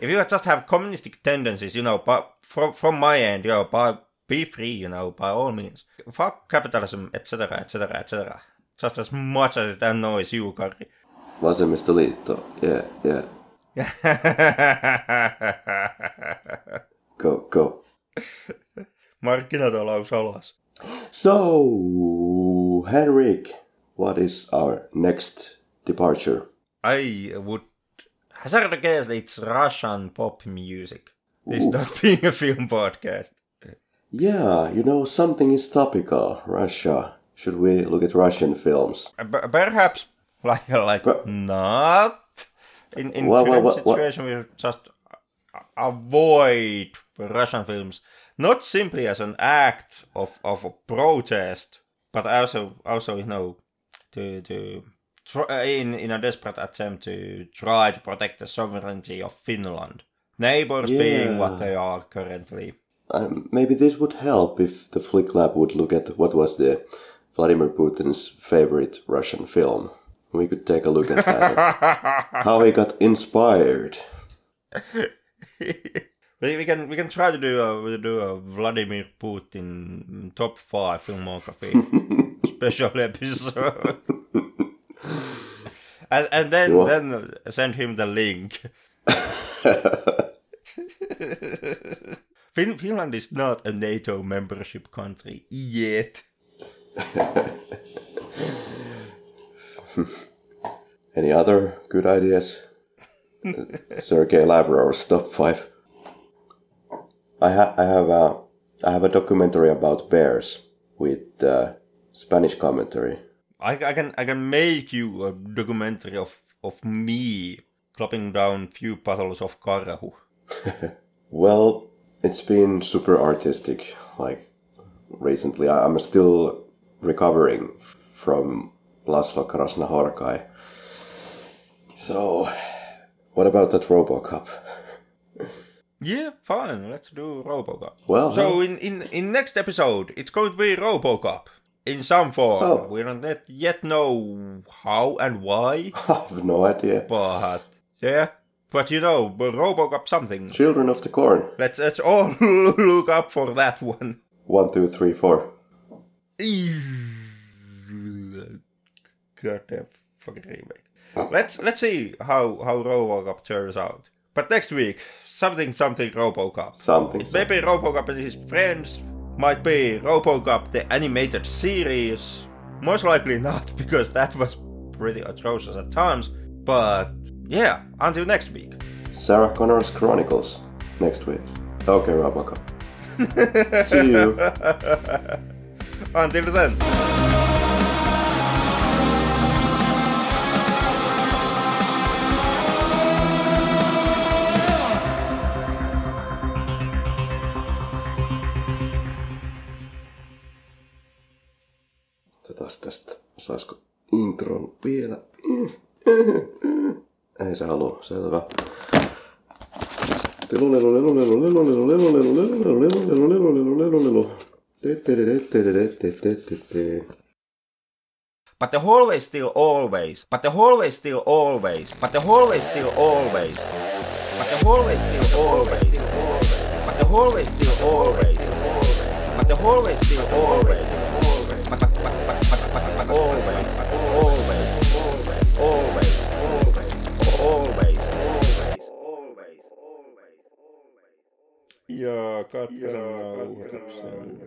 [SPEAKER 1] If you just have communistic tendencies, you know, but from from my end, you know, be free, you know, by all means. Fuck capitalism, etc., etc., etc. Just as much as it annoys you, Karri.
[SPEAKER 2] Vasemmistoliitto. Yeah, yeah. [LAUGHS] Go, go.
[SPEAKER 1] Markkinatalous alas.
[SPEAKER 2] So, Henrik, what is our next departure?
[SPEAKER 1] I would hazard a guess that it's Russian pop music. This
[SPEAKER 2] Ooh.
[SPEAKER 1] not [LAUGHS] being a film podcast.
[SPEAKER 2] Yeah, you know, something is topical. Russia. Should we look at Russian films?
[SPEAKER 1] Uh, per- Perhaps [LAUGHS] like like not in in
[SPEAKER 2] Well,
[SPEAKER 1] current
[SPEAKER 2] well, well-
[SPEAKER 1] situation we just avoid Russian films not simply as an act of of a protest, but also also you know to to in in a desperate attempt to try to protect the sovereignty of Finland. Neighbors being what they are currently.
[SPEAKER 2] Um, maybe this would help if the Flick Lab would look at what was the Vladimir Putin's favorite Russian film. We could take a look at that. [LAUGHS] how he got inspired. [LAUGHS]
[SPEAKER 1] we, we can we can try to do a do a Vladimir Putin top five filmography [LAUGHS] special episode, and and then
[SPEAKER 2] What?
[SPEAKER 1] then send him the link. [LAUGHS] fin- Finland is not a NATO membership country yet. [LAUGHS]
[SPEAKER 2] Any other good ideas? [LAUGHS] Sergei Lavrov's top five. I, ha- I have a I have a documentary about bears with uh, Spanish commentary.
[SPEAKER 1] I, I can I can make you a documentary of of me clopping down few bottles of Karahu. [LAUGHS]
[SPEAKER 2] Well, it's been super artistic. Like recently, I'm still recovering from Laszlo Krasznahorkai. So, what about that RoboCop? [LAUGHS]
[SPEAKER 1] Yeah, fine. Let's do RoboCop.
[SPEAKER 2] Well,
[SPEAKER 1] So in, in in next episode, it's going to be RoboCop in some form.
[SPEAKER 2] Oh.
[SPEAKER 1] We don't yet- know how and why, [LAUGHS]
[SPEAKER 2] I have no idea.
[SPEAKER 1] but yeah. But you know, RoboCop something.
[SPEAKER 2] Children of the Corn.
[SPEAKER 1] Let's let's all [LAUGHS] look up for that one.
[SPEAKER 2] One, two, three, four.
[SPEAKER 1] Goddamn fucking remake. Let's let's see how how RoboCop turns out. But next week, something something RoboCop.
[SPEAKER 2] Something.
[SPEAKER 1] Maybe RoboCop and his friends. Might be RoboCop the animated series. Most likely not, [LAUGHS] because that was pretty atrocious at times. But yeah, until next week.
[SPEAKER 2] Sarah Connor's Chronicles. Next week. Okay, RoboCop. [LAUGHS] See you.
[SPEAKER 1] Until then.
[SPEAKER 2] Vielä? Ei se halua. Selvä. Lelu, lelu, lelu, lelu, lelu, lelu, lelu, lelu, lelu, lelu, lelu, lelu, lelu.
[SPEAKER 1] But the hallway still always. But the hallway still always. But the hallway still always. But the hallway still always. But the hallway still always. But the hallway still always. But but but but always. Always. Always. Always. Always. Ja katkaisen nauhoituksen.